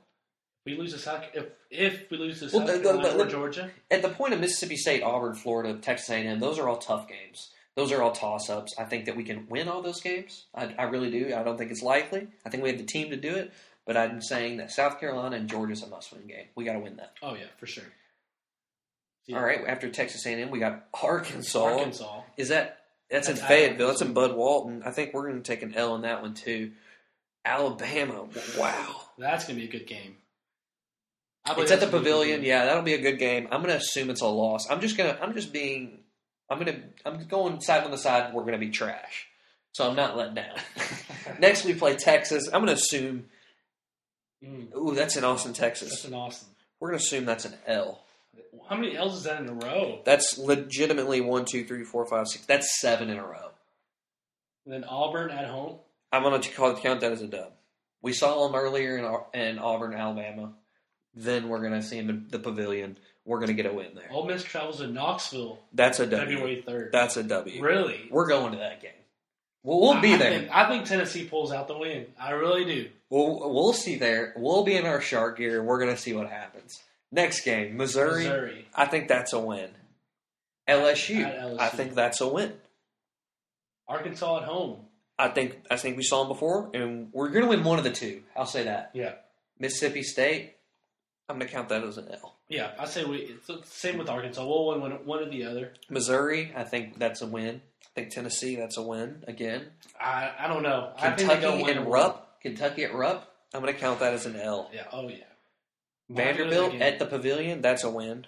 [SPEAKER 1] we lose to South, if if we lose to
[SPEAKER 2] Well,
[SPEAKER 1] South
[SPEAKER 2] the- the-
[SPEAKER 1] Carolina
[SPEAKER 2] the-
[SPEAKER 1] or Georgia,
[SPEAKER 2] At the point of Mississippi State, Auburn, Florida, Texas A&M, those are all tough games. Those are all toss-ups. I think that we can win all those games. I, I really do. I don't think it's likely. I think we have the team to do it. But I'm saying that South Carolina and Georgia's a must-win game. We got to win that.
[SPEAKER 1] oh yeah, for sure. Yeah.
[SPEAKER 2] All right. After Texas A&M, we got Arkansas.
[SPEAKER 1] Arkansas.
[SPEAKER 2] Is that that's, in Fayetteville? That's in Bud Walton. I think we're going to take an L on that one too. Alabama. Wow.
[SPEAKER 1] That's gonna be a good game.
[SPEAKER 2] It's at the
[SPEAKER 1] gonna be a good
[SPEAKER 2] pavilion. Yeah, that'll be a good game. I'm gonna assume it's a loss. I'm just gonna. I'm just being. I'm gonna. I'm going side on the side. We're gonna be trash. So I'm not let down. Next we play Texas. I'm gonna assume.
[SPEAKER 1] Mm,
[SPEAKER 2] Ooh, that's in Austin,
[SPEAKER 1] that's
[SPEAKER 2] Texas.
[SPEAKER 1] an awesome.
[SPEAKER 2] We're gonna assume that's an L.
[SPEAKER 1] How many L's is that in a row?
[SPEAKER 2] That's legitimately one, two, three, four, five, six. That's seven in a row.
[SPEAKER 1] And then Auburn at home.
[SPEAKER 2] I'm gonna call count that as a dub. We saw them earlier in, in Auburn, Alabama. Then we're gonna see them in the pavilion. We're gonna get a win there.
[SPEAKER 1] Ole Miss travels to Knoxville
[SPEAKER 2] That's a W.
[SPEAKER 1] February third.
[SPEAKER 2] That's a W.
[SPEAKER 1] Really?
[SPEAKER 2] We're going to that game. We'll, we'll be there.
[SPEAKER 1] I think, I think Tennessee pulls out the win. I really do.
[SPEAKER 2] We'll we'll see there. We'll be in our shark gear. We're gonna see what happens. Next game, Missouri.
[SPEAKER 1] Missouri.
[SPEAKER 2] I think that's a win. LSU.
[SPEAKER 1] LSU.
[SPEAKER 2] I think that's a win.
[SPEAKER 1] Arkansas at home.
[SPEAKER 2] I think I think we saw them before, and we're gonna win one of the two. I'll say that.
[SPEAKER 1] Yeah.
[SPEAKER 2] Mississippi State. I'm gonna count that as an L.
[SPEAKER 1] Yeah, I say we. Same with Arkansas. We'll win one, one or the other.
[SPEAKER 2] Missouri. I think that's a win. I think Tennessee. That's a win again.
[SPEAKER 1] I I don't know. I think they go
[SPEAKER 2] Kentucky
[SPEAKER 1] win
[SPEAKER 2] and. Rupp. Kentucky at Rupp. I'm gonna count that as an L.
[SPEAKER 1] Yeah. Oh yeah.
[SPEAKER 2] Vanderbilt at the Pavilion, that's a win.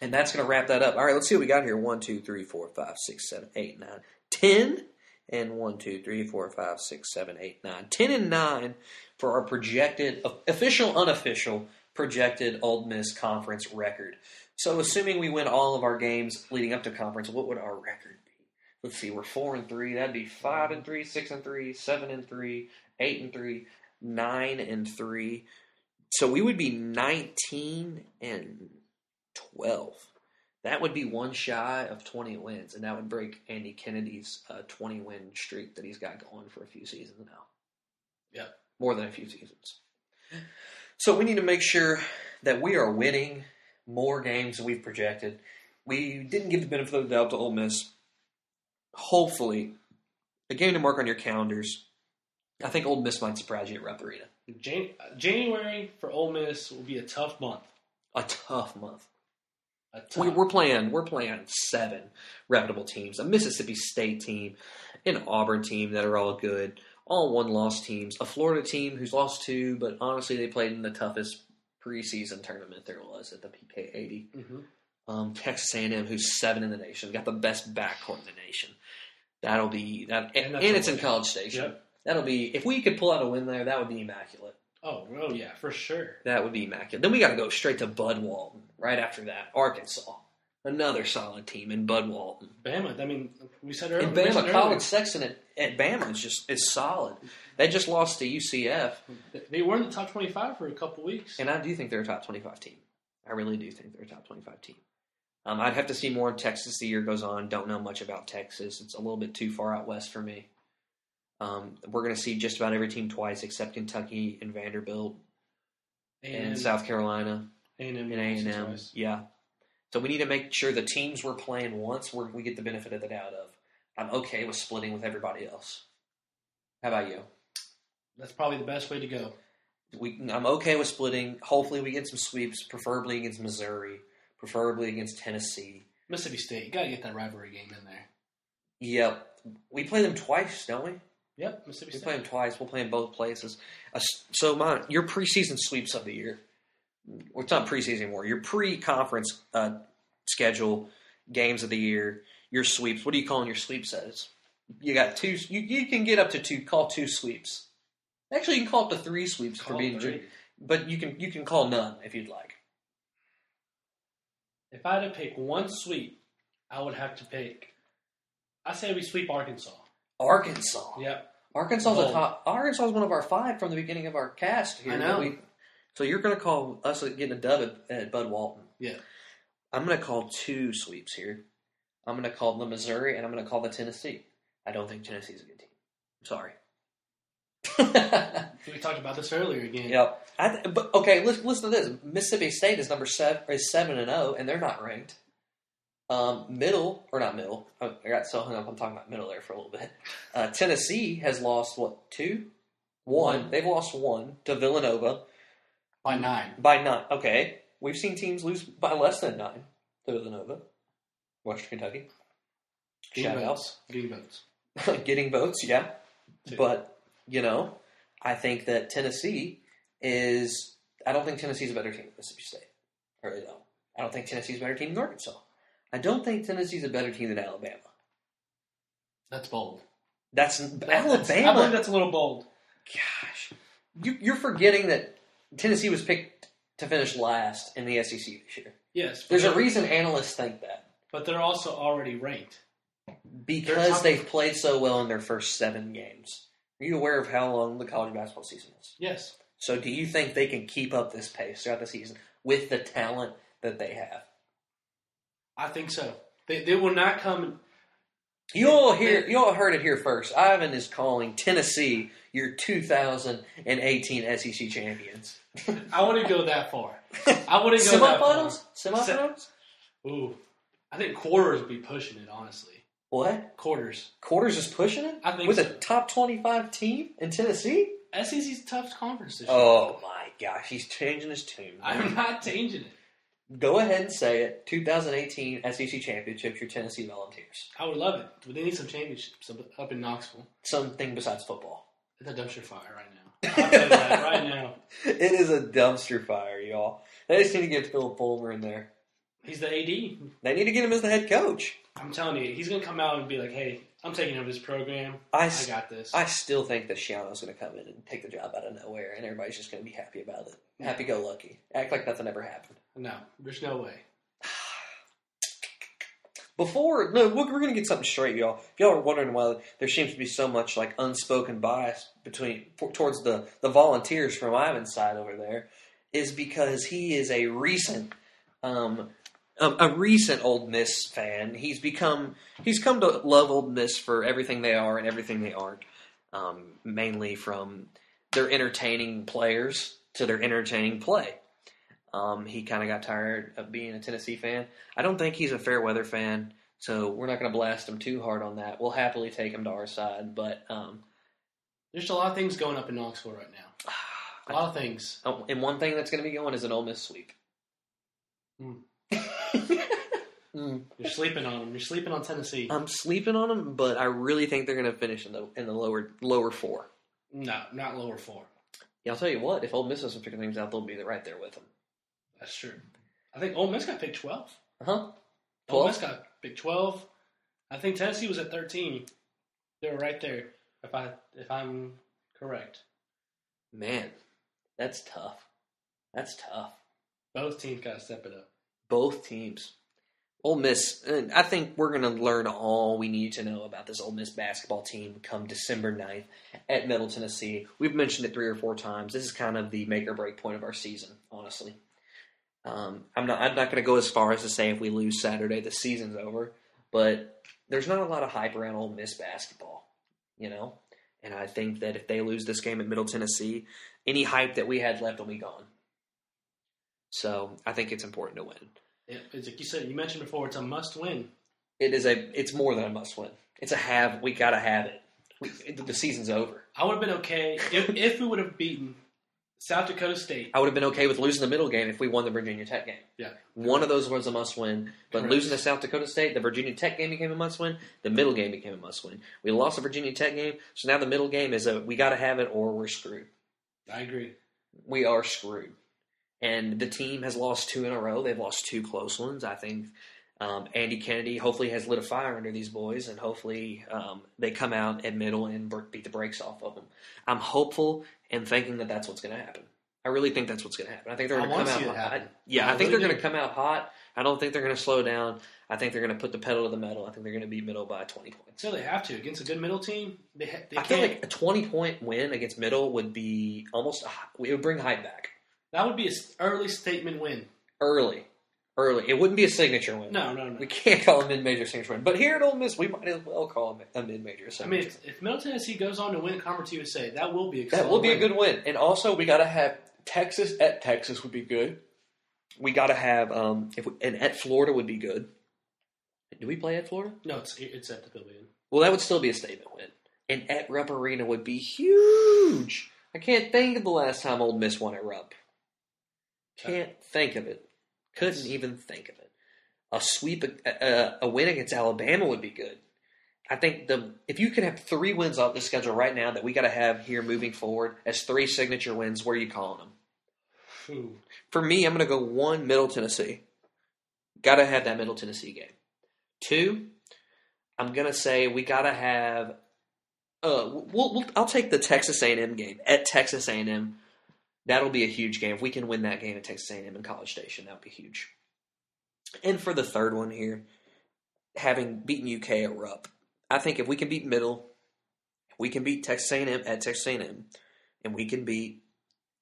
[SPEAKER 2] And that's going to wrap that up. All right, let's see what we got here. 1, 2, 3, 4, 5, 6, 7, 8, 9, 10. And 1, 2, 3, 4, 5, 6, 7, 8, 9. 10 and 9 for our projected, official, unofficial, projected Ole Miss conference record. So, assuming we win all of our games leading up to conference, what would our record be? Let's see, we're 4 and 3. That'd be 5 and 3, 6 and 3, 7 and 3, 8 and 3, 9 and 3. So we would be 19 and 12. That would be one shy of 20 wins, and that would break Andy Kennedy's uh, 20 win streak that he's got going for a few seasons now.
[SPEAKER 1] Yeah.
[SPEAKER 2] More than a few seasons. So we need to make sure that we are winning more games than we've projected. We didn't give the benefit of the doubt to Ole Miss. Hopefully, a game to mark on your calendars. I think Ole Miss might surprise you at Rupp Arena.
[SPEAKER 1] Jan- January for Ole Miss will be a tough month.
[SPEAKER 2] A tough month.
[SPEAKER 1] A tough.
[SPEAKER 2] We, we're playing. We're playing seven reputable teams: a Mississippi State team, an Auburn team that are all good, all one-loss teams, a Florida team who's lost two, but honestly they played in the toughest preseason tournament there was at the PK 80.
[SPEAKER 1] Mhm.
[SPEAKER 2] Um, Texas A&M, who's seven in the nation, got the best backcourt in the nation. That'll be that, and,
[SPEAKER 1] And
[SPEAKER 2] it's in. College Station.
[SPEAKER 1] Yep.
[SPEAKER 2] That'll be if we could pull out a win there, that would be immaculate.
[SPEAKER 1] Oh, oh yeah, for sure.
[SPEAKER 2] That would be immaculate. Then we got to go straight to Bud Walton right after that. Arkansas, another solid team in Bud Walton.
[SPEAKER 1] Bama. I mean, we said earlier.
[SPEAKER 2] And Bama, Collin
[SPEAKER 1] earlier,
[SPEAKER 2] Sexton at, at Bama is just is solid. They just lost to UCF,
[SPEAKER 1] They were in the top twenty-five for a couple weeks.
[SPEAKER 2] and I do think they're a top twenty-five team. I really do think they're a top twenty-five team. Um, I'd have to see more of Texas the year goes on. Don't know much about Texas. It's a little bit too far out west for me. Um, we're going to see just about every team twice except Kentucky and Vanderbilt and, South Carolina.
[SPEAKER 1] A&M,
[SPEAKER 2] in A and M. Yeah. So we need to make sure the teams we're playing once we we get the benefit of the doubt of. I'm okay with splitting with everybody else. How about you?
[SPEAKER 1] That's probably the best way to go.
[SPEAKER 2] We, I'm okay with splitting. Hopefully, we get some sweeps, preferably against Missouri, preferably against Tennessee.
[SPEAKER 1] Mississippi State, you gotta get that rivalry game in there.
[SPEAKER 2] Yep, we play them twice, don't we?
[SPEAKER 1] Yep, Mississippi State.
[SPEAKER 2] We play them twice. We'll play in both places. Uh, so, mine, your preseason sweeps of the year. Well, it's not preseason anymore. Your pre-conference uh, schedule games of the year. Your sweeps. What are you calling your sweeps sets? You got two. You, you can get up to two. Call two sweeps. Actually, you can call up to three sweeps for
[SPEAKER 1] Call
[SPEAKER 2] being.
[SPEAKER 1] three.
[SPEAKER 2] But you can you can call none if you'd like.
[SPEAKER 1] If I had to pick one sweep, I would have to pick. I say we sweep Arkansas.
[SPEAKER 2] Arkansas.
[SPEAKER 1] Yep.
[SPEAKER 2] Arkansas is top. Arkansas is one of our five from the beginning of our cast here.
[SPEAKER 1] I know.
[SPEAKER 2] we- so you're going to call us getting a dub at, at Bud Walton.
[SPEAKER 1] Yeah.
[SPEAKER 2] I'm going to call two sweeps here. I'm going to call the Missouri and I'm going to call the Tennessee. I don't think Tennessee's a good team. I'm sorry.
[SPEAKER 1] We talked about this earlier again.
[SPEAKER 2] Yep. I th- but okay, listen, listen to this. Mississippi State is number seven, is seven and zero, and they're not ranked. Um, middle or not middle? I I got so hung up on talking about middle there for a little bit. Uh, Tennessee has lost what two, one.
[SPEAKER 1] One.
[SPEAKER 2] They've lost one to Villanova
[SPEAKER 1] By nine.
[SPEAKER 2] by nine. Okay, we've seen teams lose by less than nine to Villanova, Western Kentucky.
[SPEAKER 1] Getting
[SPEAKER 2] Shout out.
[SPEAKER 1] votes. Getting votes.
[SPEAKER 2] getting votes, yeah.
[SPEAKER 1] Two.
[SPEAKER 2] But, you know, I think that Tennessee is. I don't think Tennessee's a better team than Mississippi State. I really don't. I don't think Tennessee's a better team than Arkansas. I don't think Tennessee's a better team than Alabama.
[SPEAKER 1] That's bold.
[SPEAKER 2] That's
[SPEAKER 1] That's- I believe
[SPEAKER 2] Alabama.
[SPEAKER 1] that's a little bold.
[SPEAKER 2] Gosh, you, you're forgetting that Tennessee was picked to finish last in the SEC this year.
[SPEAKER 1] Yes.
[SPEAKER 2] There's a reason analysts think that
[SPEAKER 1] But they're also already ranked.
[SPEAKER 2] because they've played so well in their first seven games. Are you aware of how long the college basketball season is?
[SPEAKER 1] Yes.
[SPEAKER 2] So, do you think they can keep up this pace throughout the season with the talent that they have?
[SPEAKER 1] I think so. They, they will not come.
[SPEAKER 2] You all hear, you all heard it here first. Ivan is calling Tennessee your 2018 SEC champions.
[SPEAKER 1] I wouldn't go that far. I wouldn't go that far.
[SPEAKER 2] Semifinals, semifinals.
[SPEAKER 1] Ooh. I think quarters would be pushing it, honestly.
[SPEAKER 2] What
[SPEAKER 1] Quarters.
[SPEAKER 2] quarters is pushing it
[SPEAKER 1] I think
[SPEAKER 2] with
[SPEAKER 1] so.
[SPEAKER 2] a top 25 team in Tennessee?
[SPEAKER 1] SEC's tough conference this year.
[SPEAKER 2] Oh my gosh, he's changing his tune.
[SPEAKER 1] I'm not changing it.
[SPEAKER 2] Go ahead and say it. 2018 SEC championships, your Tennessee Volunteers.
[SPEAKER 1] I would love it, but they need some championships up- up in Knoxville.
[SPEAKER 2] Something besides football.
[SPEAKER 1] It's a dumpster fire right now. I'll tell you that right now.
[SPEAKER 2] It is a dumpster fire, y'all. They just need to get Phil Fulmer in there.
[SPEAKER 1] He's the AD.
[SPEAKER 2] They need to get him as the head coach.
[SPEAKER 1] I'm telling you, he's gonna come out and be like, "Hey, I'm taking over this program.
[SPEAKER 2] I
[SPEAKER 1] got this."
[SPEAKER 2] I still think that Schiano's going to come in and take the job out of nowhere, and everybody's just going to be happy about it. Happy go lucky. Act like nothing ever happened.
[SPEAKER 1] no, there's no way.
[SPEAKER 2] Before, no, we're, to get something straight, y'all. If y'all are wondering why there seems to be so much like unspoken bias between for, towards the the volunteers from Ivan's side over there, is because he is a recent, um, a, a recent Ole Miss fan. He's become he's come to love Ole Miss for everything they are and everything they aren't. Um, mainly from their entertaining players to their entertaining play. Um, he kind of got tired of being a Tennessee fan. I don't think he's a fair weather fan, so we're not going to blast him too hard on that. We'll happily take him to our side, but um,
[SPEAKER 1] There's a lot of things going up in Knoxville right now. A lot of things.
[SPEAKER 2] oh, and one thing that's going to be going is an Ole Miss sweep.
[SPEAKER 1] Hmm.
[SPEAKER 2] Mm.
[SPEAKER 1] You're sleeping on them. You're sleeping on Tennessee.
[SPEAKER 2] I'm sleeping on them, but I really think they're going to finish in the in the lower lower four.
[SPEAKER 1] no, not lower four.
[SPEAKER 2] Yeah, I'll tell you what. If Ole Miss doesn't figure things out, they'll be right there with them.
[SPEAKER 1] That's true. I think Ole Miss got picked 12.
[SPEAKER 2] Uh huh.
[SPEAKER 1] Ole
[SPEAKER 2] 12?
[SPEAKER 1] Miss got picked 12. I think Tennessee was at 13. They were right there. If I if I'm correct,
[SPEAKER 2] Man, that's tough. That's tough.
[SPEAKER 1] both teams got to step it up.
[SPEAKER 2] Both teams. Ole Miss, I think we're going to learn all we need to know about this Ole Miss basketball team come December 9th at Middle Tennessee. We've mentioned it three or four times. This is kind of the make or break point of our season, honestly. Um, I'm not. I'm not going to go as far as to say if we lose Saturday, the season's over. But there's not a lot of hype around Ole Miss basketball, you know. And I think that if they lose this game at Middle Tennessee, any hype that we had left will be gone. So I think it's important to win.
[SPEAKER 1] It's like you said, you mentioned before, it's a must win.
[SPEAKER 2] It is a. It's more than a must win. It's a have. We gotta have it. We, the season's over.
[SPEAKER 1] I would have been okay if, if we would have beaten South Dakota State.
[SPEAKER 2] I would have been okay with losing the middle game if we won the Virginia Tech game.
[SPEAKER 1] Yeah.
[SPEAKER 2] One of those was a must win, but
[SPEAKER 1] Correct.
[SPEAKER 2] losing to South Dakota State, the Virginia Tech game became a must win. The middle game became a must win. We lost the Virginia Tech game, so now the middle game is a we got to have it or we're screwed.
[SPEAKER 1] I agree.
[SPEAKER 2] We are screwed. And the team has lost two in a row. They've lost two close ones. I think um, Andy Kennedy hopefully has lit a fire under these boys, and hopefully um, they come out at middle and beat the brakes off of them. I'm hopeful and thinking that that's what's going to happen. I really think that's what's going to happen. I think they're going to come out hot.
[SPEAKER 1] happen.
[SPEAKER 2] Yeah,
[SPEAKER 1] I
[SPEAKER 2] I think
[SPEAKER 1] really
[SPEAKER 2] they're going to come out hot. I don't think they're going to slow down. I think they're going to put the pedal to the metal. I think they're going to beat middle by 20 points.
[SPEAKER 1] So they have to against a good middle team. They ha- they
[SPEAKER 2] I feel
[SPEAKER 1] can't.
[SPEAKER 2] like a 20 point win against middle would be almost, a, it would bring hype back
[SPEAKER 1] that would be an early statement win.
[SPEAKER 2] early. early. It wouldn't be a signature win.
[SPEAKER 1] No, no, no.
[SPEAKER 2] We can't call a mid-major signature win. But here at Ole Miss, we might as well call him a mid-major signature.
[SPEAKER 1] I mean, if, if Middle Tennessee goes on to win Conference USA, that will be a
[SPEAKER 2] that will be a good win. And also, we got to have Texas at Texas would be good. We got to have um, if we, and at Florida would be good. Do we play at Florida?
[SPEAKER 1] No, it's it's at the Pavilion.
[SPEAKER 2] Well, that would still be a statement win. And at Rupp Arena would be huge. I can't think of the last time Ole Miss won at Rupp. Can't uh, think of it. Couldn't even think of it. A sweep, a, a, uh, uh, a win against Alabama would be good. I think the if you can have three wins off the schedule right now that we got to have here moving forward as three signature wins, where are you calling them?
[SPEAKER 1] Ooh.
[SPEAKER 2] For me, I'm going to go one Middle Tennessee. Got to have that Middle Tennessee game. Two, I'm going to say we got to have. Uh, we'll, we'll, I'll take the Texas A&M game at Texas A&M. That'll be a huge game. If we can win that game at Texas A&M in College Station, that would be huge. And for the third one here, having beaten UK at Rupp, I think if we can beat Middle, we can beat Texas A&M at Texas A&M, and we can beat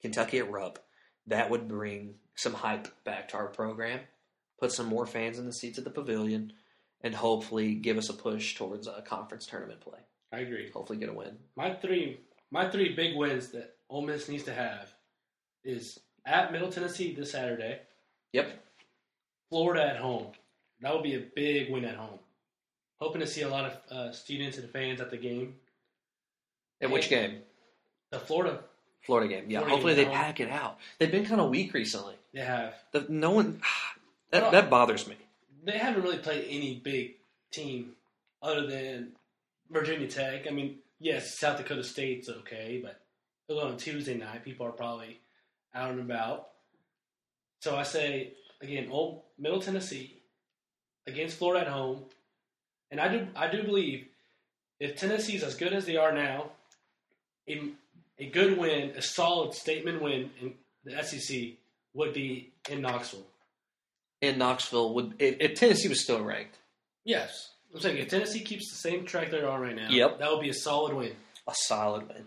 [SPEAKER 2] Kentucky at Rupp, that would bring some hype back to our program, put some more fans in the seats at the pavilion, and hopefully give us a push towards a conference tournament play.
[SPEAKER 1] I agree.
[SPEAKER 2] Hopefully, get a win.
[SPEAKER 1] My three, my three big wins that Ole Miss needs to have is at Middle Tennessee this Saturday,
[SPEAKER 2] Yep.
[SPEAKER 1] Florida at home. That would be a big win at home. Hoping to see a lot of uh, students and fans at the game.
[SPEAKER 2] And which game?
[SPEAKER 1] The Florida,
[SPEAKER 2] Florida game. Yeah.
[SPEAKER 1] Florida
[SPEAKER 2] hopefully
[SPEAKER 1] game
[SPEAKER 2] they pack it out. They've been kind of weak recently.
[SPEAKER 1] they have.
[SPEAKER 2] The, no one. That,
[SPEAKER 1] Well-
[SPEAKER 2] that bothers me.
[SPEAKER 1] They haven't really played any big team other than Virginia Tech. I mean, yes, South Dakota State's okay, but it was on a Tuesday night. People are probably out and about. So I say again, Old Middle Tennessee against Florida at home, and I do I do believe if Tennessee's as good as they are now, a, a good win, a solid statement win in the SEC would be in Knoxville.
[SPEAKER 2] In Knoxville, would if, if Tennessee was still ranked,
[SPEAKER 1] Yes. I'm saying if Tennessee keeps the same track they're on right now,
[SPEAKER 2] Yep.
[SPEAKER 1] that would be a solid win.
[SPEAKER 2] a solid win.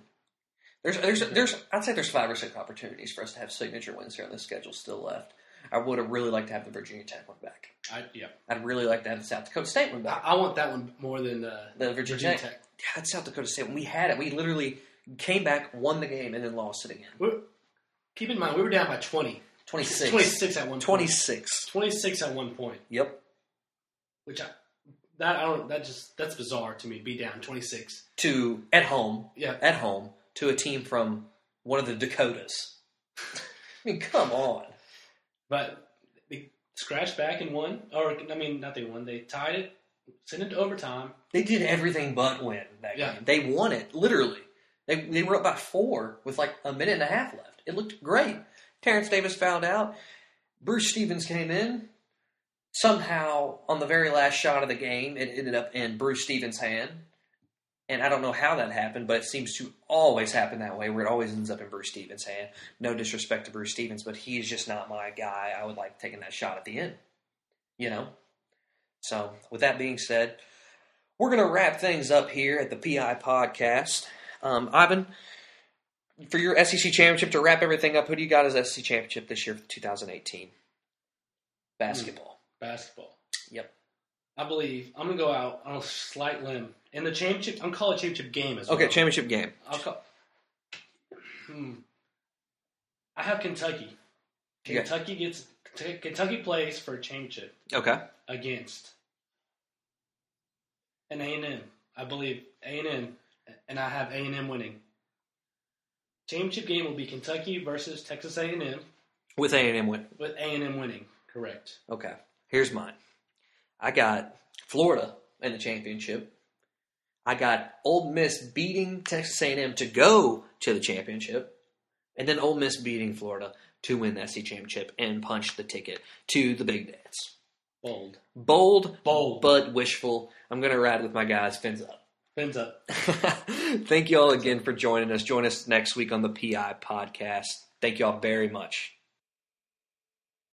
[SPEAKER 2] There's, there's, there's. I'd say there's five or six opportunities for us to have signature wins here on the schedule still left. I would have really liked to have the Virginia Tech one back.
[SPEAKER 1] I, yeah,
[SPEAKER 2] I'd really like to have the South Dakota State one back.
[SPEAKER 1] I want that one more than uh,
[SPEAKER 2] The Virginia,
[SPEAKER 1] Virginia
[SPEAKER 2] Tech.
[SPEAKER 1] Tech.
[SPEAKER 2] Yeah, that's South Dakota State. When we had it, we literally came back, won the game, and then lost it again.
[SPEAKER 1] We're, keep in mind, we were down by 20.
[SPEAKER 2] 26.
[SPEAKER 1] 26 at one point.
[SPEAKER 2] 26.
[SPEAKER 1] 26 at one point,
[SPEAKER 2] Yep.
[SPEAKER 1] which I, that I don't. That just that's bizarre to me. Be down 26.
[SPEAKER 2] To at home,
[SPEAKER 1] Yeah,
[SPEAKER 2] at home to a team from one of the Dakotas. I mean, come on.
[SPEAKER 1] but they scratched back and won. Or I mean, not they won. They tied it, sent it to overtime.
[SPEAKER 2] They did everything but win that
[SPEAKER 1] Yeah.
[SPEAKER 2] game. They won it, literally. They, they were up by four with like a minute and a half left. It looked great. Terence Davis fouled out. Bruce Stevens came in. Somehow, on the very last shot of the game, it ended up in Bruce Stevens' hand. And I don't know how that happened, but it seems to always happen that way, where it always ends up in Bruce Stevens' hand. No disrespect to Bruce Stevens, but he's just not my guy. I would like taking that shot at the end. You know? So, with that being said, we're going to wrap things up here at the PI podcast. Um, Ivan, for your SEC championship, to wrap everything up, who do you got as SEC championship this year for 2018? Basketball.
[SPEAKER 1] Basketball.
[SPEAKER 2] Yep.
[SPEAKER 1] I believe I'm gonna go out on a slight limb in the championship. I'm calling it championship game as well.
[SPEAKER 2] Okay, championship game.
[SPEAKER 1] I'll call. Hmm. I have Kentucky. Kentucky gets Kentucky plays for a championship
[SPEAKER 2] Okay.
[SPEAKER 1] against an A and M. I believe A and M, and I have A and M winning. Championship game will be Kentucky versus Texas A and M,
[SPEAKER 2] With A&M win.
[SPEAKER 1] with A and M winning. Correct.
[SPEAKER 2] Okay. Here's mine. I got Florida in the championship. I got Ole Miss beating Texas A&M to go to the championship, and then Ole Miss beating Florida to win the SC championship and punch the ticket to the big dance.
[SPEAKER 1] Bold.
[SPEAKER 2] Bold,
[SPEAKER 1] Bold.
[SPEAKER 2] but wishful. I'm gonna ride with my guys. Fins up.
[SPEAKER 1] Fins up.
[SPEAKER 2] Thank you all again for joining us. Join us next week on the PI podcast. Thank you all very much.